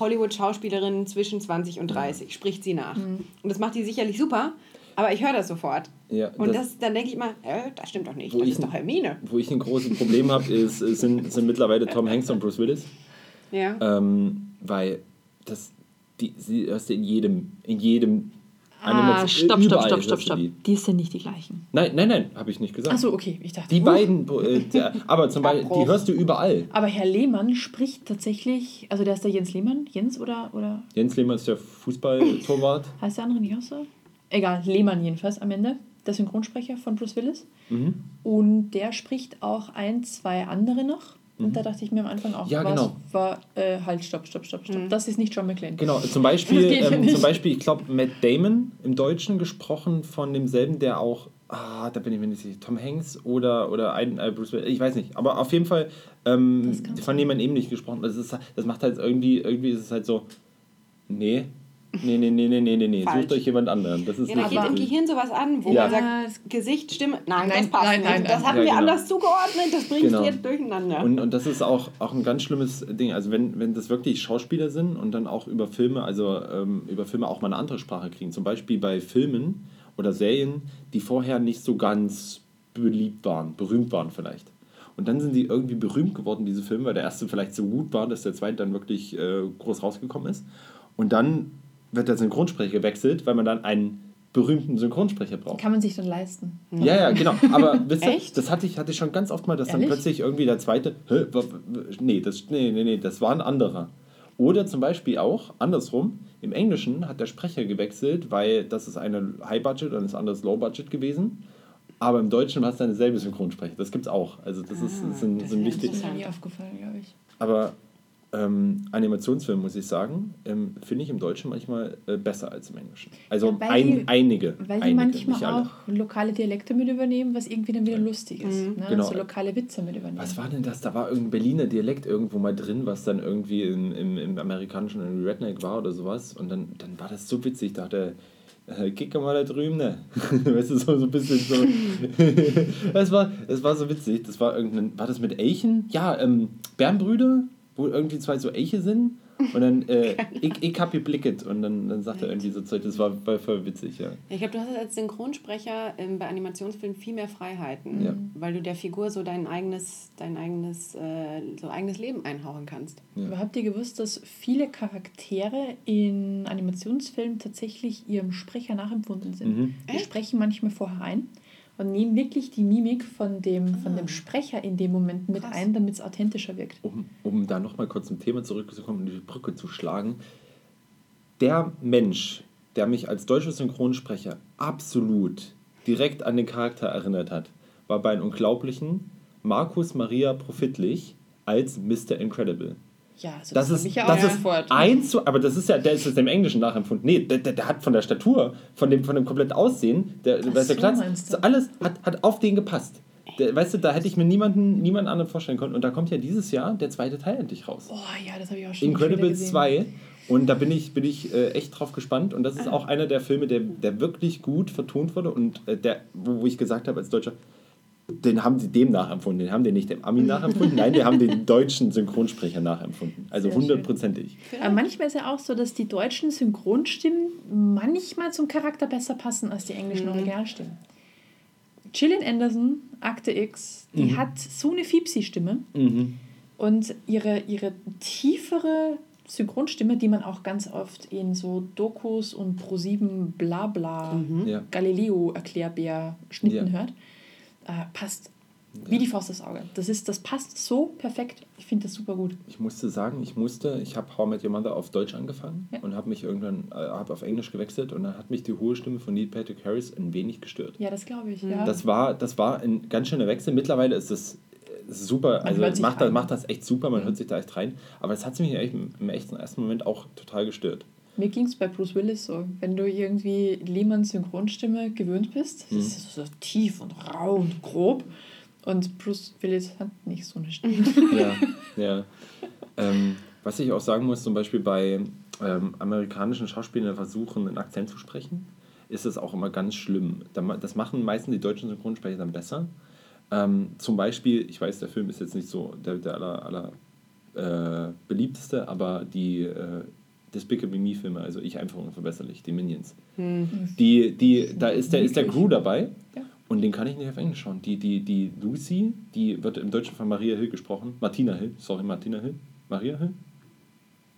Hollywood-Schauspielerinnen zwischen 20 und 30, spricht sie nach. Mhm. Und das macht die sicherlich super, aber ich höre das sofort. Ja, Und das- das, dann denke ich immer, äh, das stimmt doch nicht, Wo das ich- ist doch Hermine. Wo ich ein großes Problem habe, sind, sind mittlerweile Tom Hanks und Bruce Willis. Ja. Ähm, weil das, die, sie hörst du in jedem, in jedem Ah, stopp, stopp, stopp, stopp, stopp. Die. Die sind nicht die gleichen. Nein, nein, nein, habe ich nicht gesagt. Achso, okay, ich dachte. Die huh. beiden, äh, der, aber zum Beispiel, die hörst du überall. Aber Herr Lehmann spricht tatsächlich, also der ist der Jens Lehmann, Jens oder, oder Jens Lehmann ist der Fußballtorwart. heißt der andere nicht auch so? Egal, Lehmann jedenfalls am Ende, der Synchronsprecher von Bruce Willis. Mhm. Und der spricht auch ein, zwei andere noch. Und da dachte ich mir am Anfang auch, Mhm. Ja, was genau. war, äh, halt, stopp, stopp, stopp, stopp. Das ist nicht John McClane. Genau, zum Beispiel, ja ähm, zum Beispiel ich glaube, Matt Damon im Deutschen gesprochen von demselben, der auch, ah, da bin ich mir nicht sicher, Tom Hanks oder, oder ein äh, Bruce Willis, ich weiß nicht, aber auf jeden Fall ähm, von dem man eben nicht gesprochen das, ist, das macht halt irgendwie, irgendwie ist es halt so, nee, nee, nee, nee, nee, nee, nee, nee, sucht euch jemand anderen. Das ist Ja, da nicht geht im Gehirn sowas an, wo Ja. man sagt, Gesicht, Stimme, nein, Nein, das passt nein, nicht. nein, das nein. hatten Ja, wir genau. anders zugeordnet, das bringst Genau. jetzt durcheinander. Und, und das ist auch, auch ein ganz schlimmes Ding. Also wenn, wenn das wirklich Schauspieler sind und dann auch über Filme, also ähm, über Filme auch mal eine andere Sprache kriegen. Zum Beispiel bei Filmen oder Serien, die vorher nicht so ganz beliebt waren, berühmt waren vielleicht. Und dann sind die irgendwie berühmt geworden, diese Filme, weil der erste vielleicht so gut war, dass der zweite dann wirklich äh, groß rausgekommen ist. Und dann wird der Synchronsprecher gewechselt, weil man dann einen berühmten Synchronsprecher braucht. Kann man sich dann leisten. Ja, ja, genau. Aber wisst ihr, das hatte ich, hatte ich schon ganz oft mal, dass dann Ehrlich? plötzlich irgendwie der zweite, Hä, nee, das, nee, nee, nee, das war ein anderer. Oder zum Beispiel auch, andersrum, im Englischen hat der Sprecher gewechselt, weil das ist eine High-Budget und das andere ist Low-Budget gewesen. Aber im Deutschen war es dann derselbe Synchronsprecher. Das gibt's auch. Also das, ist, das sind, das sind wär wichtig. Das ist mir nie aufgefallen, glaube ich. Aber ähm, Animationsfilme, muss ich sagen, ähm, finde ich im Deutschen manchmal äh, besser als im Englischen. Also Ja, weil ein, die- einige. Weil die einige, manchmal nicht alle. auch lokale Dialekte mit übernehmen, was irgendwie dann wieder lustig ist. Ne? Genau. So lokale Witze mit übernehmen. Was war denn das? Da war irgendein Berliner Dialekt irgendwo mal drin, was dann irgendwie im, im, im amerikanischen Redneck war oder sowas. Und dann, dann war das so witzig. Da dachte äh, kick mal da drüben, ne? weißt du, so, so ein bisschen so. es, war, es war so witzig. Das war irgendein. War das mit Elchen? Ja, ähm, Bärenbrüder, wo irgendwie zwei so Elche sind. Und dann, äh, ich, ich hab geblicket. Und dann, dann sagt er irgendwie so Zeug. Das war, war voll witzig, ja. Ja, Ich glaube, du hast als Synchronsprecher ähm, bei Animationsfilmen viel mehr Freiheiten, Ja. weil du der Figur so dein eigenes, dein eigenes, äh, so eigenes Leben einhauchen kannst. Aber habt ihr gewusst, dass viele Charaktere in Animationsfilmen tatsächlich ihrem Sprecher nachempfunden sind? Mhm. Die sprechen manchmal vorher ein und nehmen wirklich die Mimik von dem, von dem Sprecher in dem Moment mit Krass. ein, damit es authentischer wirkt. um, um da nochmal kurz zum Thema zurückzukommen und die Brücke zu schlagen. Der Mensch, der mich als deutscher Synchronsprecher absolut direkt an den Charakter erinnert hat, war bei den Unglaublichen Markus Maria Profitlich als Mr. Incredible. Ja, also Das hab ist, ich ja das auch ist sofort. eins zu, aber das ist ja, der ist es im Englischen nachempfunden. Nee, der, der, der hat von der Statur, von dem, von dem kompletten Aussehen, der, Ach weißt du, so, du? so alles hat, hat auf den gepasst. Der, weißt du, da hätte ich mir niemanden, niemanden anderen vorstellen können. Und da kommt ja dieses Jahr der zweite Teil endlich raus. Oh ja, das habe ich auch schon Incredibles gesehen. 2. Und da bin ich, bin ich äh, echt drauf gespannt. Und das ist auch einer der Filme, der, der wirklich gut vertont wurde und äh, der, wo, wo ich gesagt habe als Deutscher, den haben sie dem nachempfunden. Den haben die nicht dem Ami nachempfunden, nein, die haben den deutschen Synchronsprecher nachempfunden. Also hundertprozentig. Aber manchmal ist ja auch so, dass die deutschen Synchronstimmen manchmal zum Charakter besser passen als die englischen Originalstimmen. Gillian Anderson, Akte X, die hat so eine Fiepsi-Stimme Mhm. und ihre, ihre tiefere Synchronstimme, die man auch ganz oft in so Dokus und Pro7 Blabla Ja. Galileo-Erklärbär-Schnitten Ja. hört, äh, passt wie die Faust aufs Auge. Das, ist, das passt so perfekt. Ich finde das super gut. Ich musste sagen, ich musste, ich habe How I Met Your Mother auf Deutsch angefangen Ja. und habe mich irgendwann, äh, habe auf Englisch gewechselt und dann hat mich die hohe Stimme von Neil Patrick Harris ein wenig gestört. Ja, das glaube ich. Ja. Das war, das war ein ganz schöner Wechsel. Mittlerweile ist es äh, super, also hört sich macht das, macht das echt super, man hört sich da echt rein. Aber es hat mich echt im, im echten ersten Moment auch total gestört. Mir ging es bei Bruce Willis so. Wenn du irgendwie Lehmanns Synchronstimme gewöhnt bist, Mhm. das ist so tief und rau und grob. Und Bruce Willis hat nicht so eine Stimme. ja, ja. Ähm, was ich auch sagen muss, zum Beispiel bei ähm, amerikanischen Schauspielern die versuchen, einen Akzent zu sprechen. ist es auch immer ganz schlimm. Das machen meistens die deutschen Synchronsprecher dann besser. Ähm, zum Beispiel, ich weiß, der Film ist jetzt nicht so der, der aller, aller äh, beliebteste, aber die äh, Despicable Me Filme, also ich einfach unverbesserlich, die Minions. Hm. Die, die, da ist der, ist der Crew dabei ja. und den kann ich nicht auf Englisch schauen. Die, die, die Lucy, die wird im Deutschen von Maria Hill gesprochen. Martina Hill, sorry, Martina Hill. Maria Hill?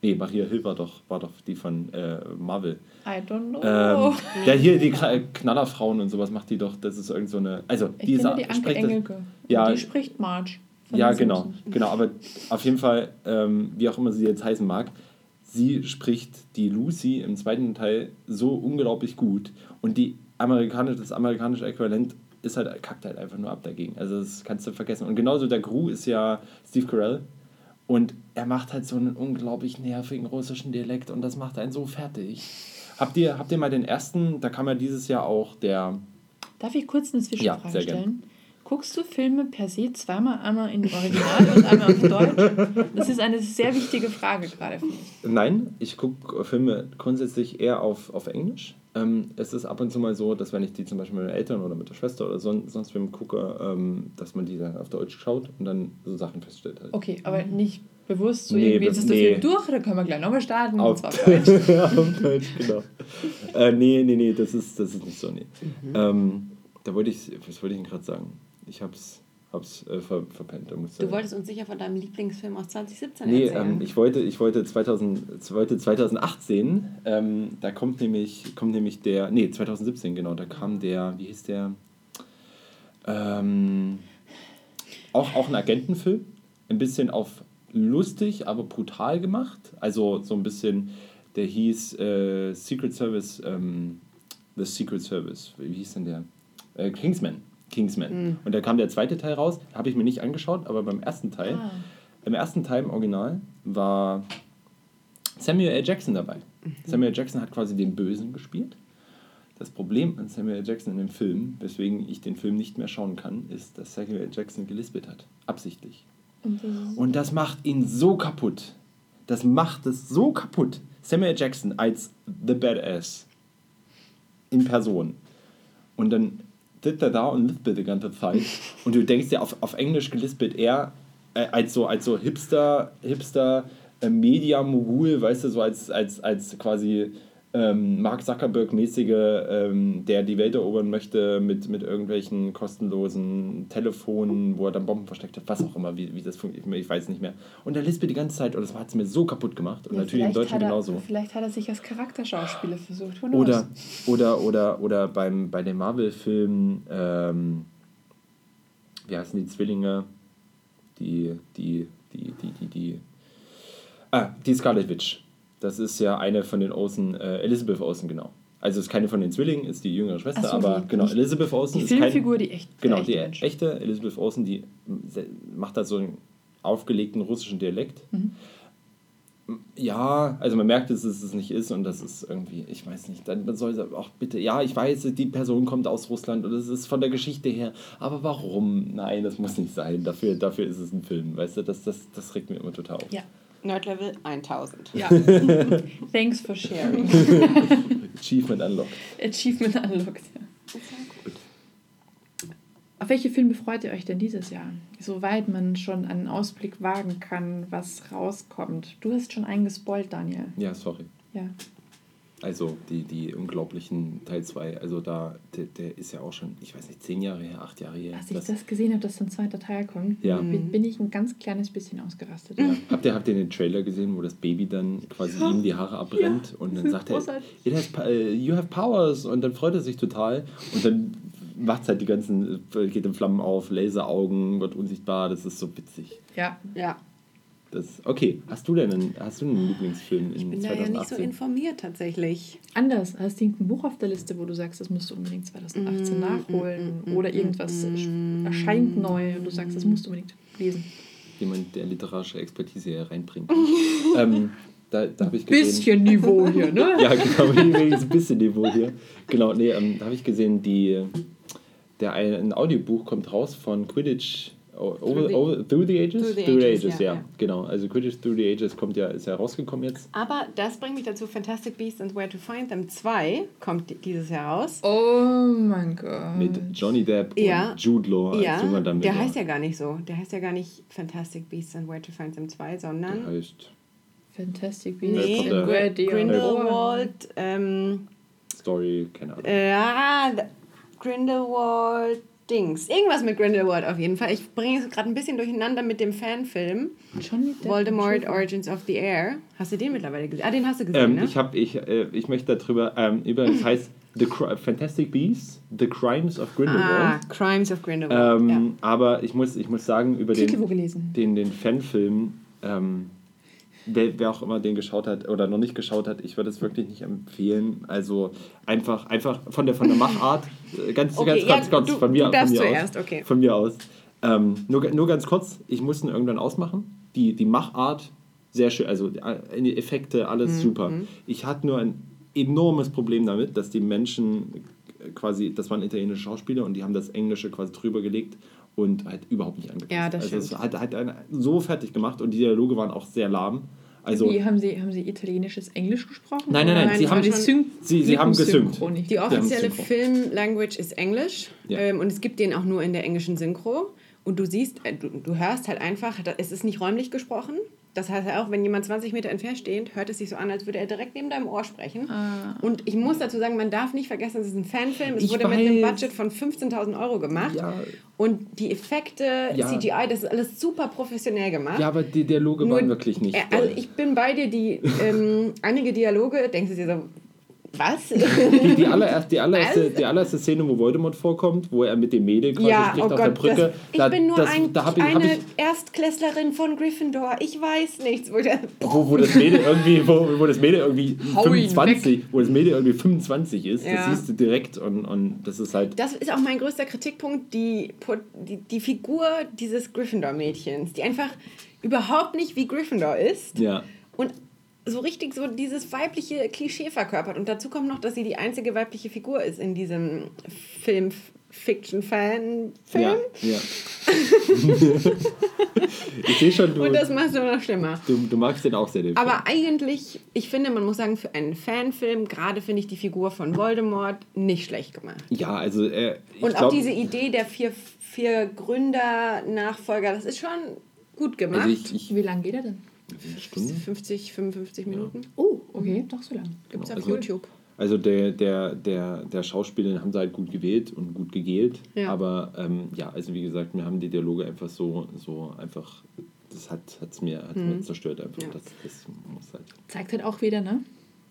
Nee, Maria Hill war doch, war doch die von äh, Marvel. I don't know. Ähm, ja, hier die Knallerfrauen und sowas macht die doch. Das ist irgend so eine. Also, ich die, die Anke Engelke. Ja, die spricht Marge. Ja, genau, genau. Aber auf jeden Fall, ähm, wie auch immer sie jetzt heißen mag, sie spricht die Lucy im zweiten Teil so unglaublich gut. Und die amerikanische, das amerikanische Äquivalent ist halt, kackt halt einfach nur ab dagegen. Also das kannst du vergessen. Und genauso der Gru ist ja Steve Carell. Und er macht halt so einen unglaublich nervigen russischen Dialekt und das macht einen so fertig. Habt ihr, habt ihr mal den ersten, da kam ja dieses Jahr auch der. Darf ich kurz eine Zwischenfrage ja, sehr stellen? Gern. Guckst du Filme per se zweimal, einmal in Original und einmal auf Deutsch? Das ist eine sehr wichtige Frage gerade für mich. Nein, ich gucke Filme grundsätzlich eher auf, auf Englisch. Ähm, es ist ab und zu mal so, dass wenn ich die zum Beispiel mit den Eltern oder mit der Schwester oder son sonst wem gucke, ähm, dass man die dann auf Deutsch schaut und dann so Sachen feststellt. Halt. Okay, aber nicht bewusst so nee, irgendwie, jetzt ist der nee. Film durch, da können wir gleich nochmal starten. Auf, und zwar auf Deutsch. ja, auf Deutsch, genau. äh, nee, nee, nee, das ist, das ist nicht so, nee. Mhm. Ähm, da wollte ich, was wollte ich denn gerade sagen? Ich hab's, hab's äh, ver, verpennt. du wolltest uns sicher von deinem Lieblingsfilm aus 2017 nee, erzählen. Nee, ähm, ich wollte, ich wollte, 2000, wollte 2018, ähm, da kommt nämlich, kommt nämlich der, nee, 2017 genau, da kam der, wie hieß der, ähm, auch, auch ein Agentenfilm, ein bisschen auf lustig, aber brutal gemacht. Also so ein bisschen, der hieß äh, Secret Service, ähm, The Secret Service, wie hieß denn der? Äh, Kingsman. Kingsman. Mhm. Und da kam der zweite Teil raus, habe ich mir nicht angeschaut, aber beim ersten Teil, ah. im ersten Teil im Original war Samuel L. Jackson dabei. Mhm. Samuel L. Jackson hat quasi den Bösen gespielt. Das Problem an Samuel L. Jackson in dem Film, weswegen ich den Film nicht mehr schauen kann, ist, dass Samuel L. Jackson gelispelt hat. Absichtlich. Und das macht ihn so kaputt. Das macht es so kaputt. Samuel L. Jackson als The Badass in Person. Und dann sitzt er da und lispelt die ganze Zeit. Und du denkst ja, auf, auf Englisch gelispelt er äh, als so, als so Hipster, Hipster äh, Media-Mogul, weißt du, so als, als, als quasi ähm, Mark Zuckerberg-mäßige, ähm, der die Welt erobern möchte mit, mit irgendwelchen kostenlosen Telefonen, wo er dann Bomben versteckt hat, was auch immer, wie, wie das funktioniert, ich weiß nicht mehr. Und er lispelt die ganze Zeit und das hat es mir so kaputt gemacht und ja, natürlich im Deutschen er, genauso. Vielleicht hat er sich als Charakterschauspieler versucht. Oder, oder, oder, oder beim, bei den Marvel-Filmen, ähm, wie heißen die Zwillinge? Die, die, die, die, die, die, ah, die Scarlet Witch das ist ja eine von den Olsen, äh, Elizabeth Olsen, genau. Also ist keine von den Zwillingen, ist die jüngere Schwester, so, aber genau, Elizabeth Olsen die ist Filmfigur, kein, die echt Genau, die Mensch. echte Elizabeth Olsen, die macht da so einen aufgelegten russischen Dialekt. Mhm. Ja, also man merkt, dass es es nicht ist und das ist irgendwie, ich weiß nicht, dann soll es auch bitte, ja, ich weiß, die Person kommt aus Russland und es ist von der Geschichte her, aber warum? Nein, das muss nicht sein. Dafür, dafür ist es ein Film, weißt du, das, das, das regt mir immer total auf. Ja. Nerdlevel 1000. Ja. Thanks for sharing. Achievement unlocked. Achievement unlocked, ja. Auf welche Filme freut ihr euch denn dieses Jahr? Soweit man schon einen Ausblick wagen kann, was rauskommt. Du hast schon einen gespoilt, Daniel. Ja, sorry. Ja. Also die, die unglaublichen Teil 2, also da, der, der ist ja auch schon, ich weiß nicht, zehn Jahre her, acht Jahre her. Als ich das, das gesehen habe, dass ein zweiter Teil kommt, ja. bin, bin ich ein ganz kleines bisschen ausgerastet. Ja. Habt, ihr, habt ihr den Trailer gesehen, wo das Baby dann quasi ja. ihm die Haare abbrennt ja. und dann sagt er, It has, you have powers und dann freut er sich total und dann macht halt die ganzen, geht in Flammen auf, Laseraugen, wird unsichtbar, das ist so witzig. Ja, ja. Das, okay, hast du denn einen, hast du einen Lieblingsfilm in 2018? Ich bin 2018? da ja nicht so informiert tatsächlich. Anders, hast du ein Buch auf der Liste, wo du sagst, das musst du unbedingt 2018 mm, nachholen mm, mm, oder irgendwas mm, erscheint neu und du sagst, das musst du unbedingt lesen. Jemand, der literarische Expertise hier reinbringt. ähm, da, da habe ich gesehen... Bisschen Niveau hier, ne? ja, genau, ein bisschen Niveau hier. Genau, nee, ähm, da habe ich gesehen, die, der, ein Audiobuch kommt raus von Quidditch Over, Through the- over, through the Ages? Through the Ages, ja, ja, ja. Genau. Also Quidditch Through the Ages kommt ja, ist ja rausgekommen jetzt. Aber das bringt mich dazu, Fantastic Beasts and Where to Find Them 2 kommt di- dieses Jahr raus. Oh mein Gott. Mit Johnny Depp Ja. und Jude Law als ja, junger Dumbledore. der heißt ja gar nicht so. Der heißt ja gar nicht Fantastic Beasts and Where to Find Them 2, Der sondern heißt Fantastic Nee, Beasts Potter. and Where They Are Grindelwald, ähm, Story, keine Ahnung. äh, the- Grindelwald Dings. Irgendwas mit Grindelwald auf jeden Fall. Ich bringe es gerade ein bisschen durcheinander mit dem Fanfilm. Johnny Depp Voldemort. Origins of the Air. Hast du den mittlerweile gesehen? Ah, den hast du gesehen, Ähm, ne? ich, hab, ich, äh, ich möchte darüber, ähm, übrigens heißt The Cri- Fantastic Beasts, The Crimes of ah, Grindelwald. Crimes of Grindelwald. ähm, ja. Aber ich muss, ich muss sagen, über den, den, den Fanfilm, ähm, wer, wer auch immer den geschaut hat oder noch nicht geschaut hat, ich würde es wirklich nicht empfehlen. Also einfach, einfach von der, von der Machart, äh, ganz, Okay, ganz, ja, ganz kurz von mir, von mir zuerst, aus. okay. Von mir aus. Ähm, nur, nur ganz kurz, ich musste ihn irgendwann ausmachen. Die, die Machart, sehr schön, also äh, die Effekte, alles Mhm, super. Ich hatte nur ein enormes Problem damit, dass die Menschen quasi, das waren italienische Schauspieler und die haben das Englische quasi drüber gelegt und halt überhaupt nicht angepasst. Ja, das also es stimmt. hat, hat einen so fertig gemacht und die Dialoge waren auch sehr lahm. Also, Wie, haben, sie, haben sie italienisches Englisch gesprochen? Nein, nein, nein, Nein, sie haben, schon- sie, sie haben gesynkt. Die offizielle. Filmlanguage ist Englisch Ja. ähm, und es gibt den auch nur in der englischen Synchro. Und du siehst, äh, du, du hörst halt einfach, da- es ist nicht räumlich gesprochen. Das heißt auch, wenn jemand 20 Meter entfernt steht, hört es sich so an, als würde er direkt neben deinem Ohr sprechen. Ah. Und ich muss dazu sagen, man darf nicht vergessen, es ist ein Fanfilm. Es Ich wurde mit einem weiß. Budget von 15.000 Euro gemacht. Ja. Und die Effekte, Ja. CGI, das ist alles super professionell gemacht. ja, aber die Dialoge Nur- waren wirklich nicht. Äh, Also ich bin bei dir, die ähm, einige Dialoge, denkst du dir so, was? Die, die, allererste, die, allererste, die allererste Szene, wo Voldemort vorkommt, wo er mit dem Mädel quasi ja, spricht oh auf der Gott, Brücke. das, ich da, bin nur das, ein, da ich, eine ich, Erstklässlerin von Gryffindor. Ich weiß nichts. Wo der, wo, wo das Mädel irgendwie, wo, wo das Mädel irgendwie Hau ihn 25, wo das Mädel irgendwie 25 ist, Ja. das siehst du direkt und, und das ist halt. das ist auch mein größter Kritikpunkt, die, die, die Figur dieses Gryffindor-Mädchens, die einfach überhaupt nicht wie Gryffindor ist Ja. und so richtig so dieses weibliche Klischee verkörpert. Und dazu kommt noch, dass sie die einzige weibliche Figur ist in diesem Film. Fiction-Fan-Film. Ja, ja. ich sehe schon, du, Und das macht es nur noch schlimmer. du, du magst den auch sehr, den Film. Aber eigentlich, ich finde, man muss sagen, für einen Fanfilm, gerade finde ich die Figur von Voldemort nicht schlecht gemacht. Ja, also äh, ich Und auch glaub, diese Idee der vier, vier Gründer, Nachfolger, das ist schon gut gemacht. also ich, ich, Wie lange geht er denn? Eine Stunde? 50, 55 Minuten. Oh, okay, doch so lang. Gibt es auf Also- YouTube. Also der, der, der, der Schauspieler den haben sie halt gut gewählt und gut gegelt. Ja. Aber ähm, ja, also wie gesagt, mir haben die Dialoge einfach so, so einfach, das hat es mir, hat's mir zerstört einfach. Mhm. Ja. Das, das muss halt. Zeigt halt auch wieder, ne?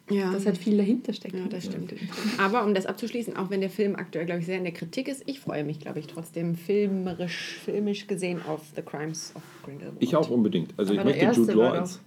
Ja. Dass halt viel dahinter steckt. ja, das stimmt. Aber um das abzuschließen, auch wenn der Film aktuell, glaube ich, sehr in der Kritik ist, ich freue mich, glaube ich, trotzdem filmerisch, filmisch gesehen auf The Crimes of Grindelwald. Ich auch unbedingt. Also Aber ich möchte Jude Law als.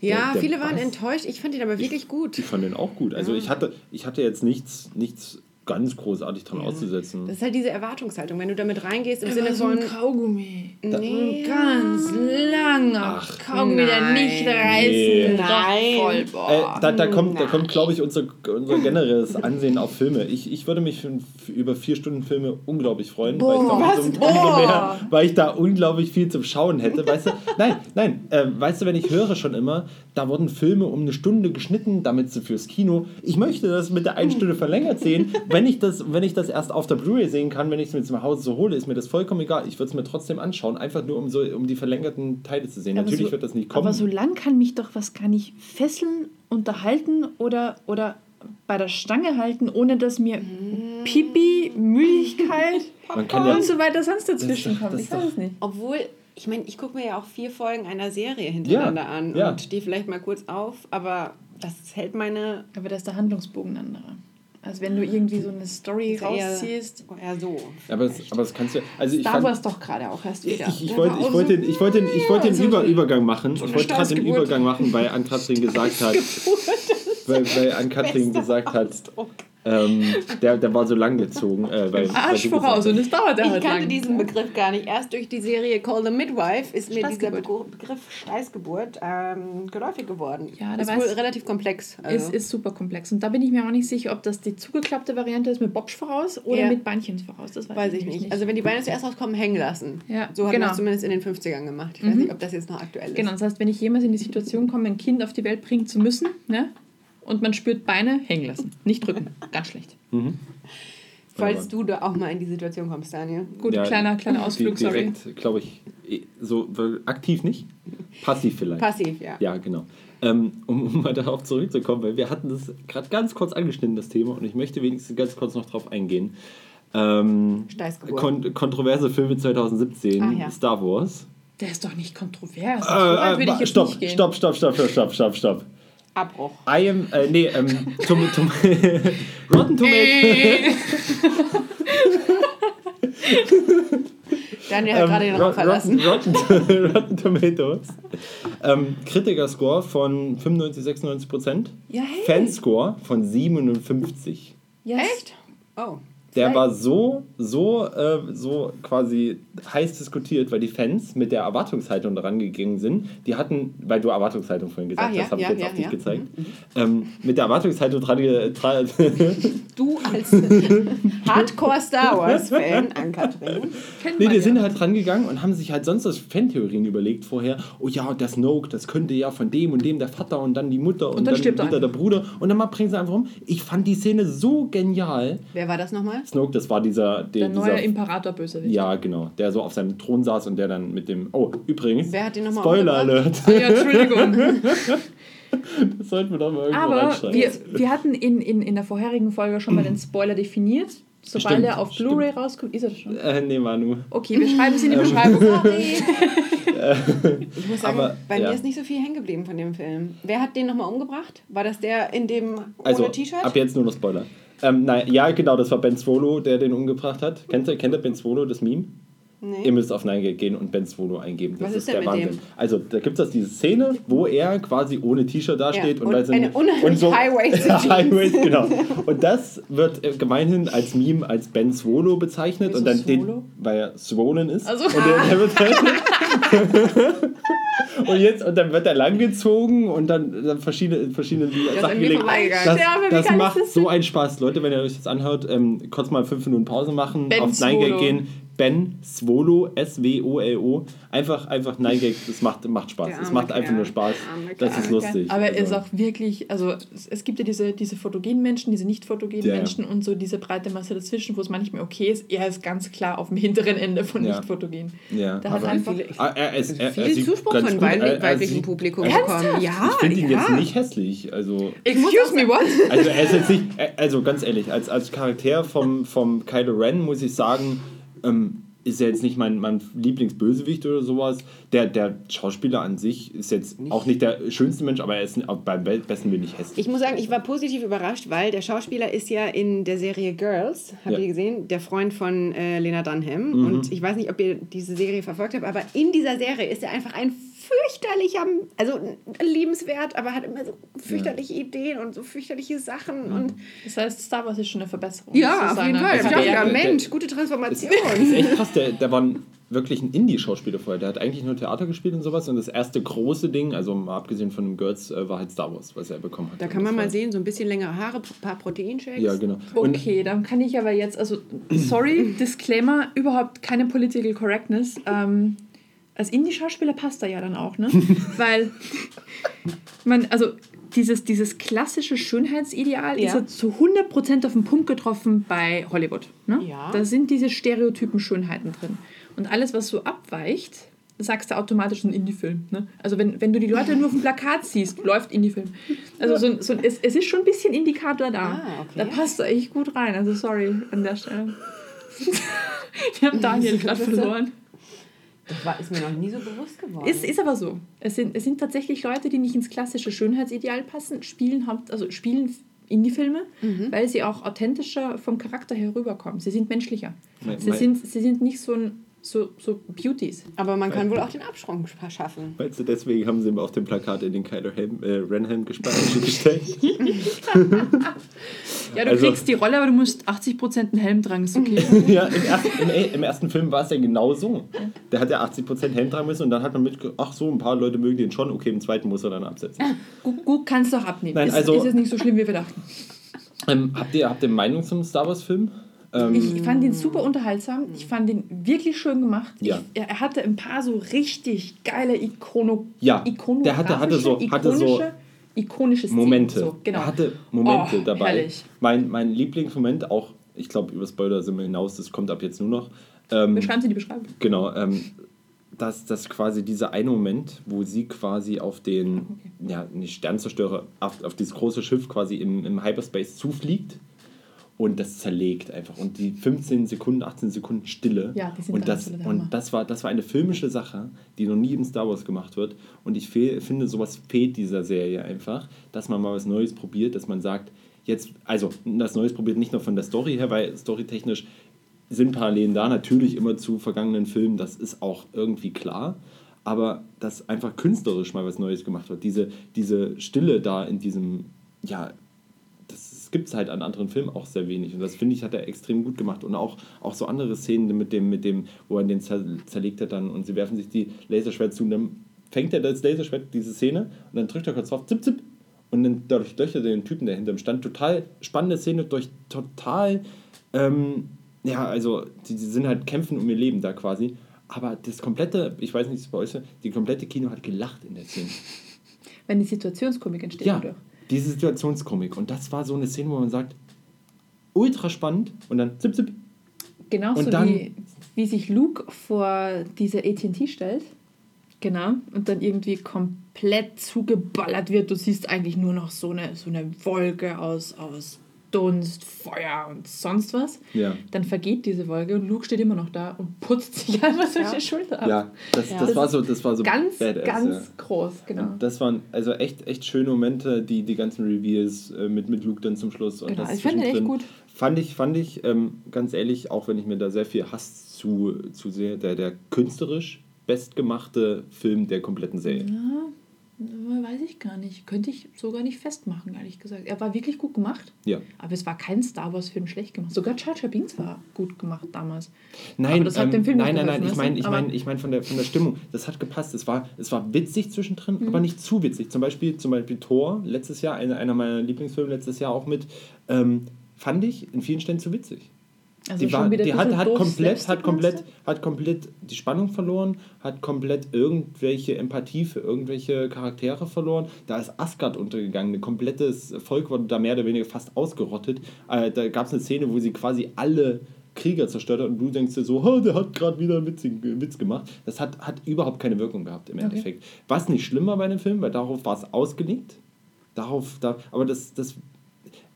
Ja, Der- der viele waren Bass. enttäuscht. Ich fand ihn aber wirklich gut. Ich fand den auch gut. Also ich hatte, ich hatte jetzt nichts, nichts ganz großartig dran auszusetzen. Das ist halt diese Erwartungshaltung, wenn du damit reingehst im Er Sinne war so ein von. Kaugummi. Nee. Ganz langer Ach, Kaugummi, der nein. nicht reißen. Nee. Doch Nein. voll, Äh, boah. da, da kommt, da kommt glaube ich, unser, unser generelles Ansehen auf Filme. Ich, ich würde mich über vier Stunden Filme unglaublich freuen, weil, ich da was? umso, Boah. mehr, weil ich da unglaublich viel zum Schauen hätte. Weißt du, nein, nein, äh, weißt du, wenn ich höre schon immer, da wurden Filme um eine Stunde geschnitten, damit sie fürs Kino. Ich möchte das mit der einen Stunde verlängert sehen. Wenn ich das, wenn ich das erst auf der Blu-ray sehen kann, wenn ich es mir zu Hause so hole, ist mir das vollkommen egal. Ich würde es mir trotzdem anschauen, einfach nur um so um die verlängerten Teile zu sehen. Aber Natürlich so- wird das nicht kommen. Aber so lang kann mich doch was gar nicht fesseln, unterhalten oder, oder bei der Stange halten, ohne dass mir Pipi, Müdigkeit ja- und so weiter sonst dazwischen kommt. das Ich weiß doch- es nicht. Obwohl, ich meine, ich gucke mir ja auch vier Folgen einer Serie hintereinander Ja, an ja. und die vielleicht mal kurz auf, aber das hält meine. Aber da ist der Handlungsbogen anderer. Also wenn du irgendwie so eine Story Also eher- rausziehst. Eher so. aber, das, aber das kannst du. Also ich Star Wars doch gerade auch erst wieder. Ich, ich wollte ich wollte so- den, ich wollte den, ich wollte den so- Über, Übergang machen. eine Ich wollte gerade den. Übergang machen, weil Ann-Kathrin gesagt hat, weil, weil Ann-Kathrin gesagt hat, Ausdruck. Ähm, der, der war so lang gezogen. Äh, weil, Arsch voraus und es dauert Ich halt kannte lang. diesen Begriff gar nicht. Erst durch die Serie Call the Midwife ist mir dieser Begriff Steißgeburt ähm, geläufig geworden. Ja, da ist wohl relativ komplex. Also. Es ist super komplex. Und da bin ich mir auch nicht sicher, ob das die zugeklappte Variante ist mit Bobsch voraus oder Ja. mit Beinchen voraus. Das weiß, Weiß ich nämlich nicht. Also wenn die Beine zuerst rauskommen, hängen lassen. Ja, so hat genau. man es zumindest in den 50ern gemacht. Ich weiß nicht, ob das jetzt noch aktuell ist. Genau, das heißt, wenn ich jemals in die Situation komme, ein Kind auf die Welt bringen zu müssen, ne? Und man spürt Beine hängen lassen. Nicht drücken. Ganz schlecht. Falls du da auch mal in die Situation kommst, Daniel. Gut, Ja, kleiner, kleiner Ausflug, Di- sorry. Direkt, glaube ich, eh, so aktiv nicht. Passiv vielleicht. Passiv, ja. Ja, genau. Ähm, um, um mal darauf zurückzukommen, weil wir hatten das gerade ganz kurz angeschnitten, das Thema, und ich möchte wenigstens ganz kurz noch drauf eingehen. Ähm, kon kontroverse Filme 2017, Ah, ja. Star Wars. Der ist doch nicht kontrovers. Äh, äh, stopp, stopp, stopp, stopp, stopp, stopp, stopp, stopp. Abbruch. I am, äh, nee, ähm, tom, tom, Rotten Tomatoes. Daniel hat Ähm, gerade den Rot- Raum verlassen. Rotten, Rotten, Rotten Tomatoes. Ähm, Kritiker-Score von 95, 96 Prozent. Ja, hey. Fanscore von 57. Yes. Echt? Oh. Der war so, so, äh, so quasi heiß diskutiert, weil die Fans mit der Erwartungshaltung daran gegangen sind. Die hatten, weil du Erwartungshaltung vorhin gesagt Ah, ja, hast, habe ja, ich jetzt ja, auf dich gezeigt. Ähm, mit der Erwartungshaltung dran, Du als Hardcore Star Wars-Fan, Ann-Kathrin. Kennt Nee, die ja. sind halt dran gegangen und haben sich halt sonst aus Fantheorien überlegt vorher, oh ja, der Snoke, das könnte ja von dem und dem der Vater und dann die Mutter und, dann dann, stirbt er wieder der. Bruder und dann mal bringen sie einfach um. Ich fand die Szene so genial. Wer war das nochmal? Snoke, das war dieser, der, Der neue Imperator-Bösewicht. ja, genau, der so auf seinem Thron saß und der dann mit dem, oh, übrigens, Wer hat den nochmal Spoiler Alert, Ah, ja, Entschuldigung. das sollten wir doch mal irgendwo Aber wir, wir hatten in, in, in der vorherigen Folge schon mal den Spoiler definiert. Sobald Stimmt, er auf. Blu-ray rauskommt, ist er das schon. äh, nee, Manu. Okay, wir schreiben es in die Ähm. Beschreibung. Sorry. ich muss sagen, Aber, bei ja. mir ist nicht so viel hängen geblieben von dem Film. Wer hat den nochmal umgebracht? War das der in dem ohne Also, T-Shirt? ab jetzt nur noch Spoiler. Ähm, nein, ja, genau, das war Ben Swolo, der den umgebracht hat. Kennt ihr, kennt ihr Ben Swolo, das Meme? Nee. Ihr müsst auf Nein gehen und Ben Swolo eingeben. Das Was ist, ist der mit Wahnsinn. dem? Also da gibt es diese Szene, wo er quasi ohne T-Shirt dasteht Ja, und, und da sind eine high-waisted Jeans. High-waist, genau. Und das wird äh, gemeinhin als Meme als Ben Swolo bezeichnet Wieso und dann Swolo? den, weil er swollen ist. Also- und, der, der wird halt und jetzt und dann wird er langgezogen und dann, dann verschiedene verschiedene Sachen gelegt. Das, das macht so einen Spaß, Leute, wenn ihr euch das anhört. Ähm, kurz mal fünf Minuten Pause machen, Ben auf Nein gehen. Ben Swolo, S-W-O-L-O. Einfach, einfach Nein das macht, macht Spaß. Es macht einfach nur Spaß. Das ist lustig. Aber er ist Also, auch wirklich, also es, gibt ja diese, diese photogenen Menschen, diese nicht photogenen Ja, ja. Menschen und so diese breite Masse dazwischen, wo es manchmal okay ist. Er ist ganz klar auf dem hinteren Ende von Ja. nicht fotogen. Ja, Da hat einfach. Ah, er ist, er, er Viel Zuspruch von weiblichem Publikum bekommen. Ja, Ich finde ihn ja. jetzt nicht hässlich. Also, Excuse me, what? also er ist jetzt nicht, also ganz ehrlich, als, als Charakter vom, vom Kylo Ren muss ich sagen, ähm, ist er jetzt nicht mein, mein Lieblingsbösewicht oder sowas. Der, der Schauspieler an sich ist jetzt auch nicht der schönste Mensch, aber er ist auch beim be- besten Willen nicht hässlich. Ich muss sagen, ich war positiv überrascht, weil der Schauspieler ist ja in der Serie Girls, habt Ja. ihr gesehen, der Freund von äh, Lena Dunham. Mhm. Und ich weiß nicht, ob ihr diese Serie verfolgt habt, aber in dieser Serie ist er einfach ein fürchterlicher, also liebenswert, aber hat immer so fürchterliche Ideen und so fürchterliche Sachen. Und Das heißt, Star Wars ist schon eine Verbesserung. ja, auf jeden Fall. Ja, Karriere. Mensch, gute Transformation. Das ist echt krass, der, der war ein, wirklich ein Indie-Schauspieler vorher. Der hat eigentlich nur Theater gespielt und sowas. Und das erste große Ding, also mal abgesehen von dem Girls, äh, war halt Star Wars, was er bekommen hat. Da kann man mal sehen, so ein bisschen längere Haare, ein paar Proteinshakes. Ja, genau. Und Okay, dann kann ich aber jetzt, also sorry, Disclaimer, überhaupt keine Political Correctness. Ähm, als Indie-Schauspieler passt er ja dann auch, ne? Weil man, also dieses, dieses klassische Schönheitsideal Ja. ist ja zu 100% auf den Punkt getroffen bei Hollywood. Ne? Ja. Da sind diese Stereotypen Schönheiten drin. Und alles, was so abweicht, sagst du automatisch ein Indie-Film. Ne? Also wenn, wenn du die Leute nur auf dem Plakat siehst, läuft Indie-Film. Also so, so, es, es ist schon ein bisschen Indikator da. Ah, okay. Da passt er echt gut rein. Also sorry an der Stelle. Wir haben Daniel gerade verloren. Das war, ist mir noch nie so bewusst geworden. Ist, ist aber so. Es sind, es sind tatsächlich Leute, die nicht ins klassische Schönheitsideal passen, spielen, also spielen Indie-Filme, Mhm. weil sie auch authentischer vom Charakter her rüberkommen. Sie sind menschlicher. Mein- Sie mein- sind, sie sind nicht so ein so, so Beauties. Aber man kann wohl auch den Absprung schaffen. Meinst du, deswegen haben sie ihm auf dem Plakat in den Kylo Helm, äh, Renhelm gespannt gestellt? Ja, du Also- kriegst die Rolle, aber du musst 80% einen Helm tragen, ist okay. ja, im ersten, im, im ersten Film war es ja genau so. Der hat ja 80% Helm tragen müssen und dann hat man mit, ach so, ein paar Leute mögen den schon, okay, im zweiten muss er dann absetzen. gut, gut kannst du auch abnehmen. Nein, ist, also- ist es nicht so schlimm, wie wir dachten. Ähm, habt, ihr, habt ihr Meinung zum Star Wars-Film? Ähm, Ich fand ihn super unterhaltsam. Ich fand ihn wirklich schön gemacht. Ja. Ich, er hatte ein paar so richtig geile Ikono, Ja, der hatte- hatte so- hatte so ikonische, Szenen. Momente. So, genau. Er hatte Momente Oh, dabei. herrlich. Mein, mein Lieblingsmoment, auch, ich glaube, über Spoiler sind wir hinaus, das kommt ab jetzt nur noch. Ähm, Wir schreiben sie die Beschreibung. Genau, ähm, dass, dass quasi dieser eine Moment, wo sie quasi auf den, ja, nicht Sternzerstörer, auf, auf dieses große Schiff quasi im, im Hyperspace zufliegt und das zerlegt einfach. Und die 15 Sekunden, 18 Sekunden Stille. Ja, die sind und das, und das war, das war eine filmische Sache, die noch nie in Star Wars gemacht wird. Und ich fehl, finde, sowas fehlt dieser Serie einfach, dass man mal was Neues probiert, dass man sagt, jetzt, also das Neues probiert nicht nur von der Story her, weil storytechnisch sind Parallelen da, natürlich immer zu vergangenen Filmen, das ist auch irgendwie klar. Aber dass einfach künstlerisch mal was Neues gemacht wird. Diese, diese Stille da in diesem, ja, gibt es halt an anderen Filmen auch sehr wenig. Und das finde ich, hat er extrem gut gemacht. Und auch, auch so andere Szenen mit dem, mit dem, wo er den zer zerlegt hat dann und sie werfen sich die Laserschwert zu und dann fängt er das Laserschwert, diese Szene, und dann drückt er kurz drauf, zip, zip, und dann dadurch löchert er den Typen, der hinter ihm stand. Total spannende Szene, durch total, ähm, ja, also die, die sind halt kämpfen um ihr Leben da quasi. Aber das komplette, ich weiß nicht, es bei euch ist, die komplette Kino hat gelacht in der Szene. Wenn die Situationskomik entsteht. Ja, dadurch. Diese Situationskomik. Und das war so eine Szene, wo man sagt, ultra spannend und dann zip, zip. Genauso dann- wie, wie sich Luke vor diese AT&T stellt. Genau. Und dann irgendwie komplett zugeballert wird. Du siehst eigentlich nur noch so eine, so eine Wolke aus, aus Dunst, Feuer und sonst was. Ja. Dann vergeht diese Wolke und Luke steht immer noch da und putzt sich einfach so Ja. die Schulter ab. Ja, das, Ja. das, Das war so, das war so ganz, badass, ganz ja. groß, genau. Das waren also echt, echt schöne Momente, die, die ganzen Reveals äh, mit, mit Luke dann zum Schluss. Und Genau, das ich fand den echt gut. Fand ich, fand ich ähm, ganz ehrlich, auch wenn ich mir da sehr viel Hass zu, zu sehe, der, der künstlerisch bestgemachte Film der kompletten Serie. Ja, weiß ich gar nicht. Könnte ich sogar nicht festmachen, ehrlich gesagt. Er war wirklich gut gemacht. Ja. Aber es war kein Star Wars-Film schlecht gemacht. Sogar Jar Binks war gut gemacht damals. Nein, Aber das hat ähm, dem Film nein, nein, nein, ich meine, ich Aber- ich meine von der, von der Stimmung, das hat gepasst. Es war, es war witzig zwischendrin, Mhm. aber nicht zu witzig. Zum Beispiel, zum Beispiel Thor, letztes Jahr, einer, einer meiner Lieblingsfilme letztes Jahr auch mit, ähm, fand ich in vielen Stellen zu witzig. Also die war, die hat, hat, komplett, hat, komplett, hat komplett die Spannung verloren, hat komplett irgendwelche Empathie für irgendwelche Charaktere verloren. Da ist Asgard untergegangen, ein komplettes Volk wurde da mehr oder weniger fast ausgerottet. Äh, da gab es eine Szene, wo sie quasi alle Krieger zerstört hat und du denkst dir so, oh, der hat gerade wieder einen Witz, Witz gemacht. Das hat, hat überhaupt keine Wirkung gehabt im Okay. Endeffekt. Was nicht schlimm war bei dem Film, weil darauf war es ausgelegt. Darauf, da, aber das, das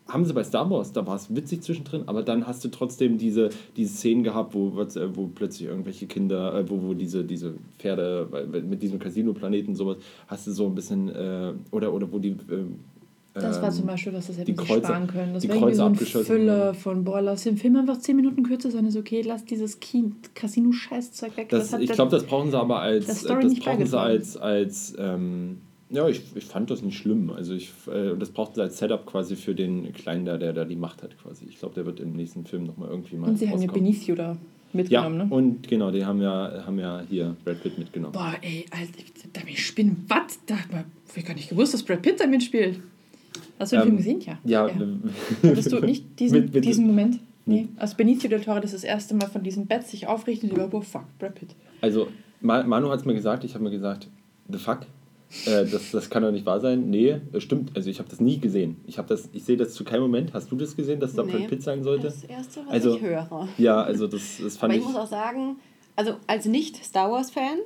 haben sie bei Star Wars, da war es witzig zwischendrin, aber dann hast du trotzdem diese, diese Szenen gehabt, wo, äh, wo plötzlich irgendwelche Kinder, äh, wo, wo diese, diese Pferde mit diesem Casino-Planeten sowas, hast du so ein bisschen, äh, oder, oder wo die. ähm, Das war ähm, zum Beispiel was, das die hätten sie Kreuze- sparen können. Das die wäre irgendwie Kreuze so ein abgeschossen Füller werden. von, boah, lass den Film einfach 10 Minuten kürzer sein, ist okay, lass dieses Casino-Scheißzeug weg. Das, hat ich glaube, das brauchen sie aber als, äh, das nicht brauchen sie als, als ähm, ja, ich, ich fand das nicht schlimm. Also ich, äh, das brauchten sie als Setup quasi für den Kleinen da, der da die Macht hat quasi. Ich glaube, der wird im nächsten Film nochmal irgendwie mal Und sie haben ja rauskommen. Benicio da Ja, mitgenommen, ne? und genau, die haben ja, haben ja hier Brad Pitt mitgenommen. Boah, ey, Alter, da bin ich spinnen. Was? Da hab ich gar nicht gewusst, dass Brad Pitt da mitspielt. Hast du den Ähm, Film gesehen? Ja. Ja, Hattest du nicht diesen, Mit- mit- diesen Moment? Nee. Als Benicio del Toro das das erste Mal von diesem Bett sich aufrichtet und über, boah, fuck, Brad Pitt. Also, Ma- Manu hat es mir gesagt, ich habe mir gesagt, the fuck, äh, das, das kann doch nicht wahr sein. Nee, äh, stimmt, also ich habe das nie gesehen. Ich, das, ich sehe das zu keinem Moment. Hast du das gesehen, dass da Nee. Brad Pitt sein sollte? Das Erste, was Also, ich höre. Ja, also das, das fand Aber ich ich... muss auch sagen, also als Nicht-Star Wars-Fan,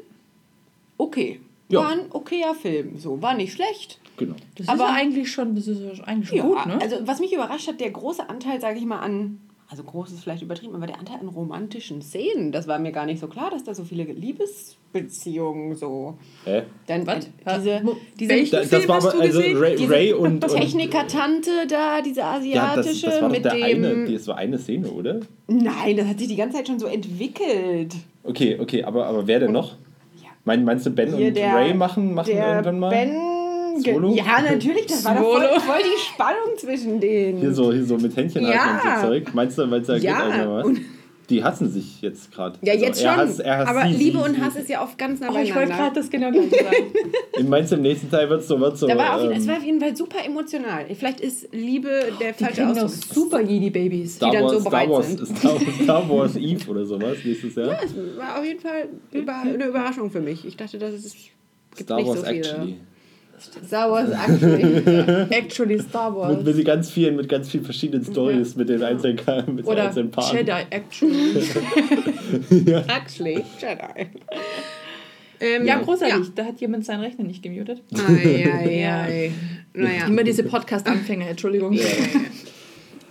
okay. Ja. War ein okayer Film. So, war nicht schlecht. Genau. Das Aber- ist ja eigentlich schon, das ist eigentlich schon Ja, gut, ne? also was mich überrascht hat, der große Anteil, sage ich mal, an also groß ist vielleicht übertrieben, aber der Anteil an romantischen Szenen, das war mir gar nicht so klar, dass da so viele Liebesbeziehungen so. Hä? Dann Was? diese, diese Welchen Da, das war hast aber du also gesehen? Ray, diese Ray und, und Techniker-Tante da, diese ja, das, asiatische das war doch mit der dem. eine, das war eine Szene, oder? Nein, das hat sich die ganze Zeit schon so entwickelt. Okay, okay, aber, aber wer denn noch? Ja. Mein, meinst du Ben Hier und der- Ray machen, machen der irgendwann mal? Ben. Swallow? Ja, natürlich, das war doch voll, voll die Spannung zwischen denen. Hier so, hier so mit Händchen Ja. und so Zeug. Meinst du, meinst du, da geht Ja, einer was? und- Die hassen sich jetzt gerade. Ja, jetzt schon. Er hasst, er hasst aber sie, Liebe sie, und sie. Hass ist ja oft ganz nah Oh, ich wollte gerade beieinander. das genau sagen. Meinst du, im nächsten Teil wird so, wird so. Da war auf, ähm, es war auf jeden Fall super emotional. Vielleicht ist Liebe der Die falsche Ausdruck. super Jedi-Babys. Die dann so Star bereit Wars, sind. Star, Star Wars Eve oder sowas nächstes Jahr. Ja, es war auf jeden Fall über, eine Überraschung für mich. Ich dachte, dass es gibt Star nicht Wars so viele. Actually. Star Wars actually. Actually Star Wars. Mit, mit ganz vielen, mit ganz vielen verschiedenen Stories, mit den einzelnen, mit den Oder einzelnen Paaren. Jedi Actually. actually Jedi. Ähm, Ja, großartig. Da hat jemand seinen Rechner nicht gemutet. Ja. Ei, ei, ei. Naja. Immer diese Podcast-Anfänger, Entschuldigung.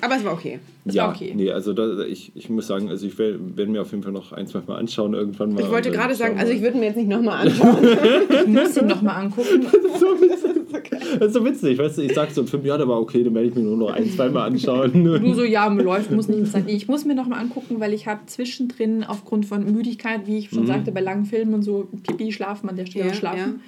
Aber es war okay. Das ja, war okay. nee, also da, ich, ich muss sagen, also ich werde mir auf jeden Fall noch ein, zwei Mal anschauen irgendwann mal. Ich wollte gerade sagen, schauen also ich würde mir jetzt nicht nochmal anschauen. Ich muss ihn nochmal angucken. Das ist so witzig, weißt du, ich sag so in fünf Jahren, aber okay, dann werde ich mir nur noch ein, zwei Mal anschauen. Du so, ja, läuft, muss nicht sein. Ich muss mir nochmal angucken, weil ich habe zwischendrin aufgrund von Müdigkeit, wie ich schon sagte, bei langen Filmen und so, Pipi, schlafen an der Stelle Ja, schlafen.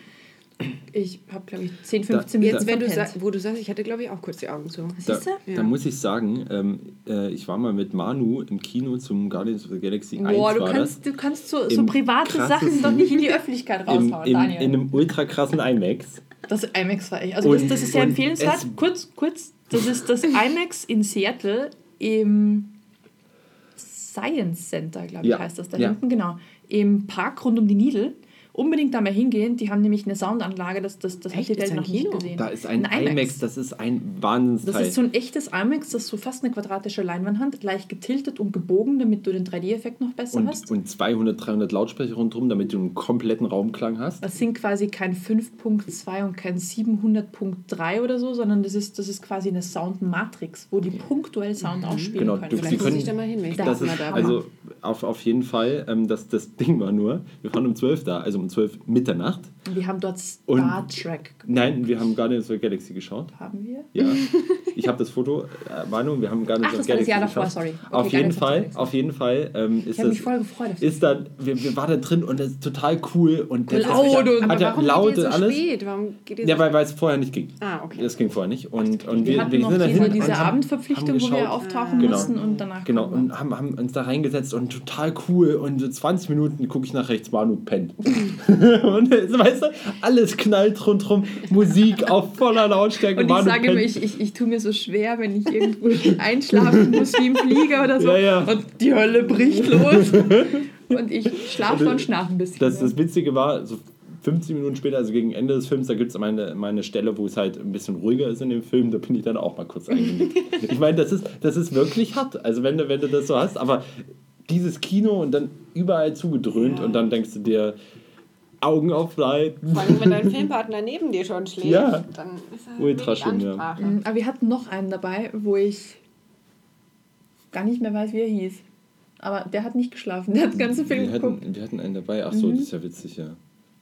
Ich habe, glaube ich, 10, Da- 15 Minuten Jetzt, wenn du wo du sagst, ich hatte glaube ich auch kurz die Augen zu. Da, Siehste? Ja. da muss ich sagen, ähm, äh, ich war mal mit Manu im Kino zum Guardians of the Galaxy 1 Boah, du war kannst, du kannst so, so private Sachen doch nicht in die Öffentlichkeit das. Im, raushauen, im, Daniel. in einem ultra krassen IMAX. Das IMAX war echt. Also Und- das, das ist sehr empfehlenswert. Kurz, kurz, das ist das IMAX in Seattle im Science Center, glaube ich, Ja, heißt das da ja. hinten, genau. Im Park rund um die Nidel. Unbedingt da mal hingehen. Die haben nämlich eine Soundanlage, das, das, das hat die Welt noch nicht Kino? gesehen. Da ist ein, Ein IMAX. das ist ein Wahnsinnsteil. Das ist so ein echtes IMAX, das ist so fast eine quadratische Leinwand hat, leicht getiltet und gebogen, damit du den 3D-Effekt noch besser hast. und, und 200, 300 Lautsprecher rundherum, damit du einen kompletten Raumklang hast. Das sind quasi kein 5.2 und kein 700.3 oder so, sondern das ist, das ist quasi eine Sound-Matrix, wo die punktuell Sound ausspielen Genau, können. du- Vielleicht können- ich da mal hin, wenn ich Da das Das mal ist, da also auf, auf jeden Fall, ähm, das, das Ding war nur, wir waren um 12 da, also um 12 Mitternacht. Wir haben dort Und- Star Trek. Nein, wir haben Guardians of the Galaxy geschaut. Haben wir? Ja, ich habe das Foto, äh, Manu, wir haben Guardians Ach, of the Galaxy Jahr davor, geschaut. sorry. Okay, auf jeden Fall, auf jeden Fall ähm, ist Ich habe das... mich voll gefreut. Ist da, wir, wir waren da drin und das ist total cool und das Laut ist, und- hat aber ja warum laut und so alles. spät? Warum geht ihr so Ja, weil, weil es vorher nicht ging. Ah, okay. Das ging vorher nicht. Und, und wir wir, wir sind diese, dahin diese und haben- Abendverpflichtung, haben wo wir geschaut. auftauchen Genau. mussten und danach Genau, und haben, haben uns da reingesetzt und total cool. Und so 20 Minuten gucke ich nach rechts, Manu pennt. und weißt du, alles knallt rundherum, Musik auf voller Lautstärke. Und ich sage immer, ich, ich, ich tue mir so schwer, wenn ich irgendwo einschlafen muss wie im Flieger oder so. Ja, ja. Und die Hölle bricht los. und ich schlafe und schlafe ein bisschen. Das, das Witzige war, so 15 Minuten später, also gegen Ende des Films, da gibt es meine, meine Stelle, wo es halt ein bisschen ruhiger ist in dem Film, da bin ich dann auch mal kurz eingenickt. ich meine, das ist, das ist wirklich hart, also wenn du, wenn du das so hast, aber dieses Kino und dann überall zugedröhnt Ja. und dann denkst du dir, Augen aufleiten. Vor allem, wenn dein Filmpartner neben dir schon schläft, Ja. dann ist er Ultra schön, ja. Ansprache. Mhm, Aber wir hatten noch einen dabei, wo ich gar nicht mehr weiß, wie er hieß. Aber der hat nicht geschlafen, der hat den ganzen Film wir, geguckt. hatten, wir hatten einen dabei, ach so, Mhm. das ist ja witzig, ja.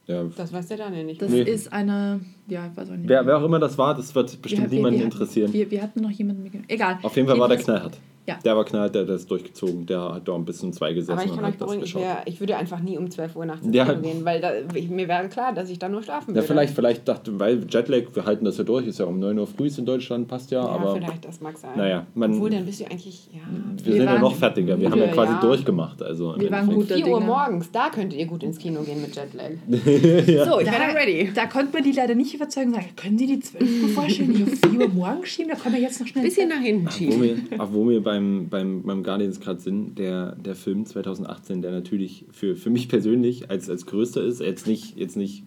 ja. Das weiß der Daniel nicht. Das Nee. ist eine, ja, ich weiß auch nicht. Wer, wer auch immer das war, das wird bestimmt wir, niemanden wir, interessieren. Wir, wir hatten noch jemanden mitgenommen. Egal. Auf jeden Fall war der knallhart. Ja. Der war knallhart, der hat das durchgezogen. Der hat da ein bisschen zwei gesessen Aber ich und kann hat euch das beruhigen, ich, wär, ich würde einfach nie um 12 Uhr nachts ins Ja. Kino gehen, weil da, ich, mir wäre klar, dass ich dann nur schlafen Ja, würde. vielleicht, vielleicht dachte, weil Jetlag, wir halten das ja durch, ist ja um 9 Uhr früh in Deutschland, passt ja, Ja, aber vielleicht, das mag sein. naja, man, Obwohl, dann bist du eigentlich, ja... wir, Wir sind ja noch fertiger. Wir haben ja müde, quasi ja. durchgemacht. Also Wir waren gut. 4 Uhr Dinge. morgens, da könntet ihr gut ins Kino gehen mit Jetlag. So, ich Da, bin dann ready. da konnte man die leider nicht überzeugen. Sagen, können Sie die 12 Uhr vorstellen, nicht auf 4 Uhr morgens schieben? Da kommen wir jetzt noch schnell. Bisschen nach hinten Ach, wo schieben. wir, ach, wo wir beim, beim, beim Guardians gerade sind, der, der Film 2018, der natürlich für, für mich persönlich als, als größter ist, jetzt nicht, jetzt nicht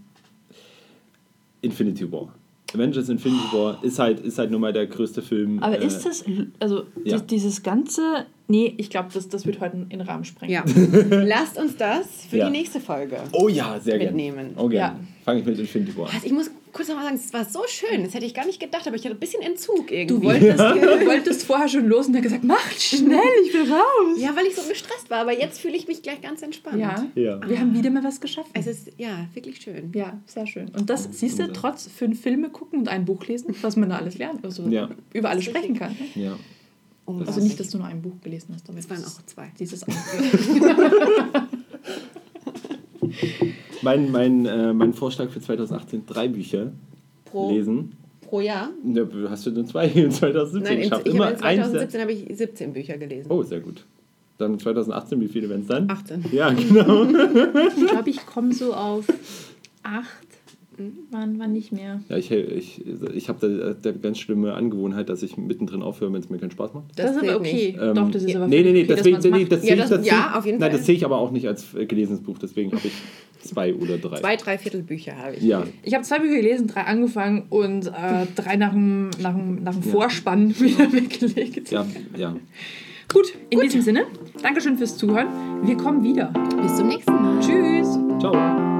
Infinity War. Avengers Infinity War ist halt, ist halt nun mal der größte Film. Aber äh, ist das, also ja. die, dieses ganze Nee, ich glaube, das, das wird heute in den Rahmen sprengen. Ja. Lasst uns das für Ja. die nächste Folge. Oh ja, sehr gerne. Mitnehmen. Oh gerne. Ja. Fange ich mit Infinity War an. Also ich muss kurz noch mal sagen, es war so schön. Das hätte ich gar nicht gedacht, aber ich hatte ein bisschen Entzug Du irgendwie. wolltest, du wolltest vorher schon los und er gesagt, mach schnell, ich will raus. Ja, weil ich so gestresst war, aber jetzt fühle ich mich gleich ganz entspannt. Ja, Ja. wir haben wieder mal was geschaffen. Es ist ja wirklich schön. Ja, sehr schön. Und das siehst du, trotz fünf Filme gucken und ein Buch lesen, was man da alles lernt, also Ja. über alles sprechen kann. ne? Ja. Also nicht, dass du nur ein Buch gelesen hast, aber Es waren auch zwei. dieses. Mein, mein, äh, mein Vorschlag für 2018, drei Bücher Pro, lesen. pro Jahr? Ja, hast du nur zwei in 2017? Nein, in, ich immer in eins. 2017 habe ich 17 Bücher gelesen. Oh, sehr gut. Dann 2018, wie viele werden es dann? 18. Ja, genau. Ich glaube, ich komme so auf acht. Wann, wann nicht mehr. Ja, ich ich, ich habe da, da ganz schlimme Angewohnheit, dass ich mittendrin aufhöre, wenn es mir keinen Spaß macht. Das, ist aber okay. Ähm, Doch, das ist aber nee, nee, nee, okay, deswegen, nee, macht. das Ja, das- das ja, auf jeden Nein, Fall. das sehe ich aber auch nicht als äh, gelesenes Buch, deswegen habe ich zwei oder drei. Zwei, drei Viertel Bücher habe ich. Ja, Ich habe zwei Bücher gelesen, drei angefangen und äh, drei nach dem, nach dem, nach dem Vorspann wieder weggelegt. ja, ja. Gut, in diesem Sinne, Dankeschön fürs Zuhören. Wir kommen wieder. Bis zum nächsten Mal. Tschüss. Ciao.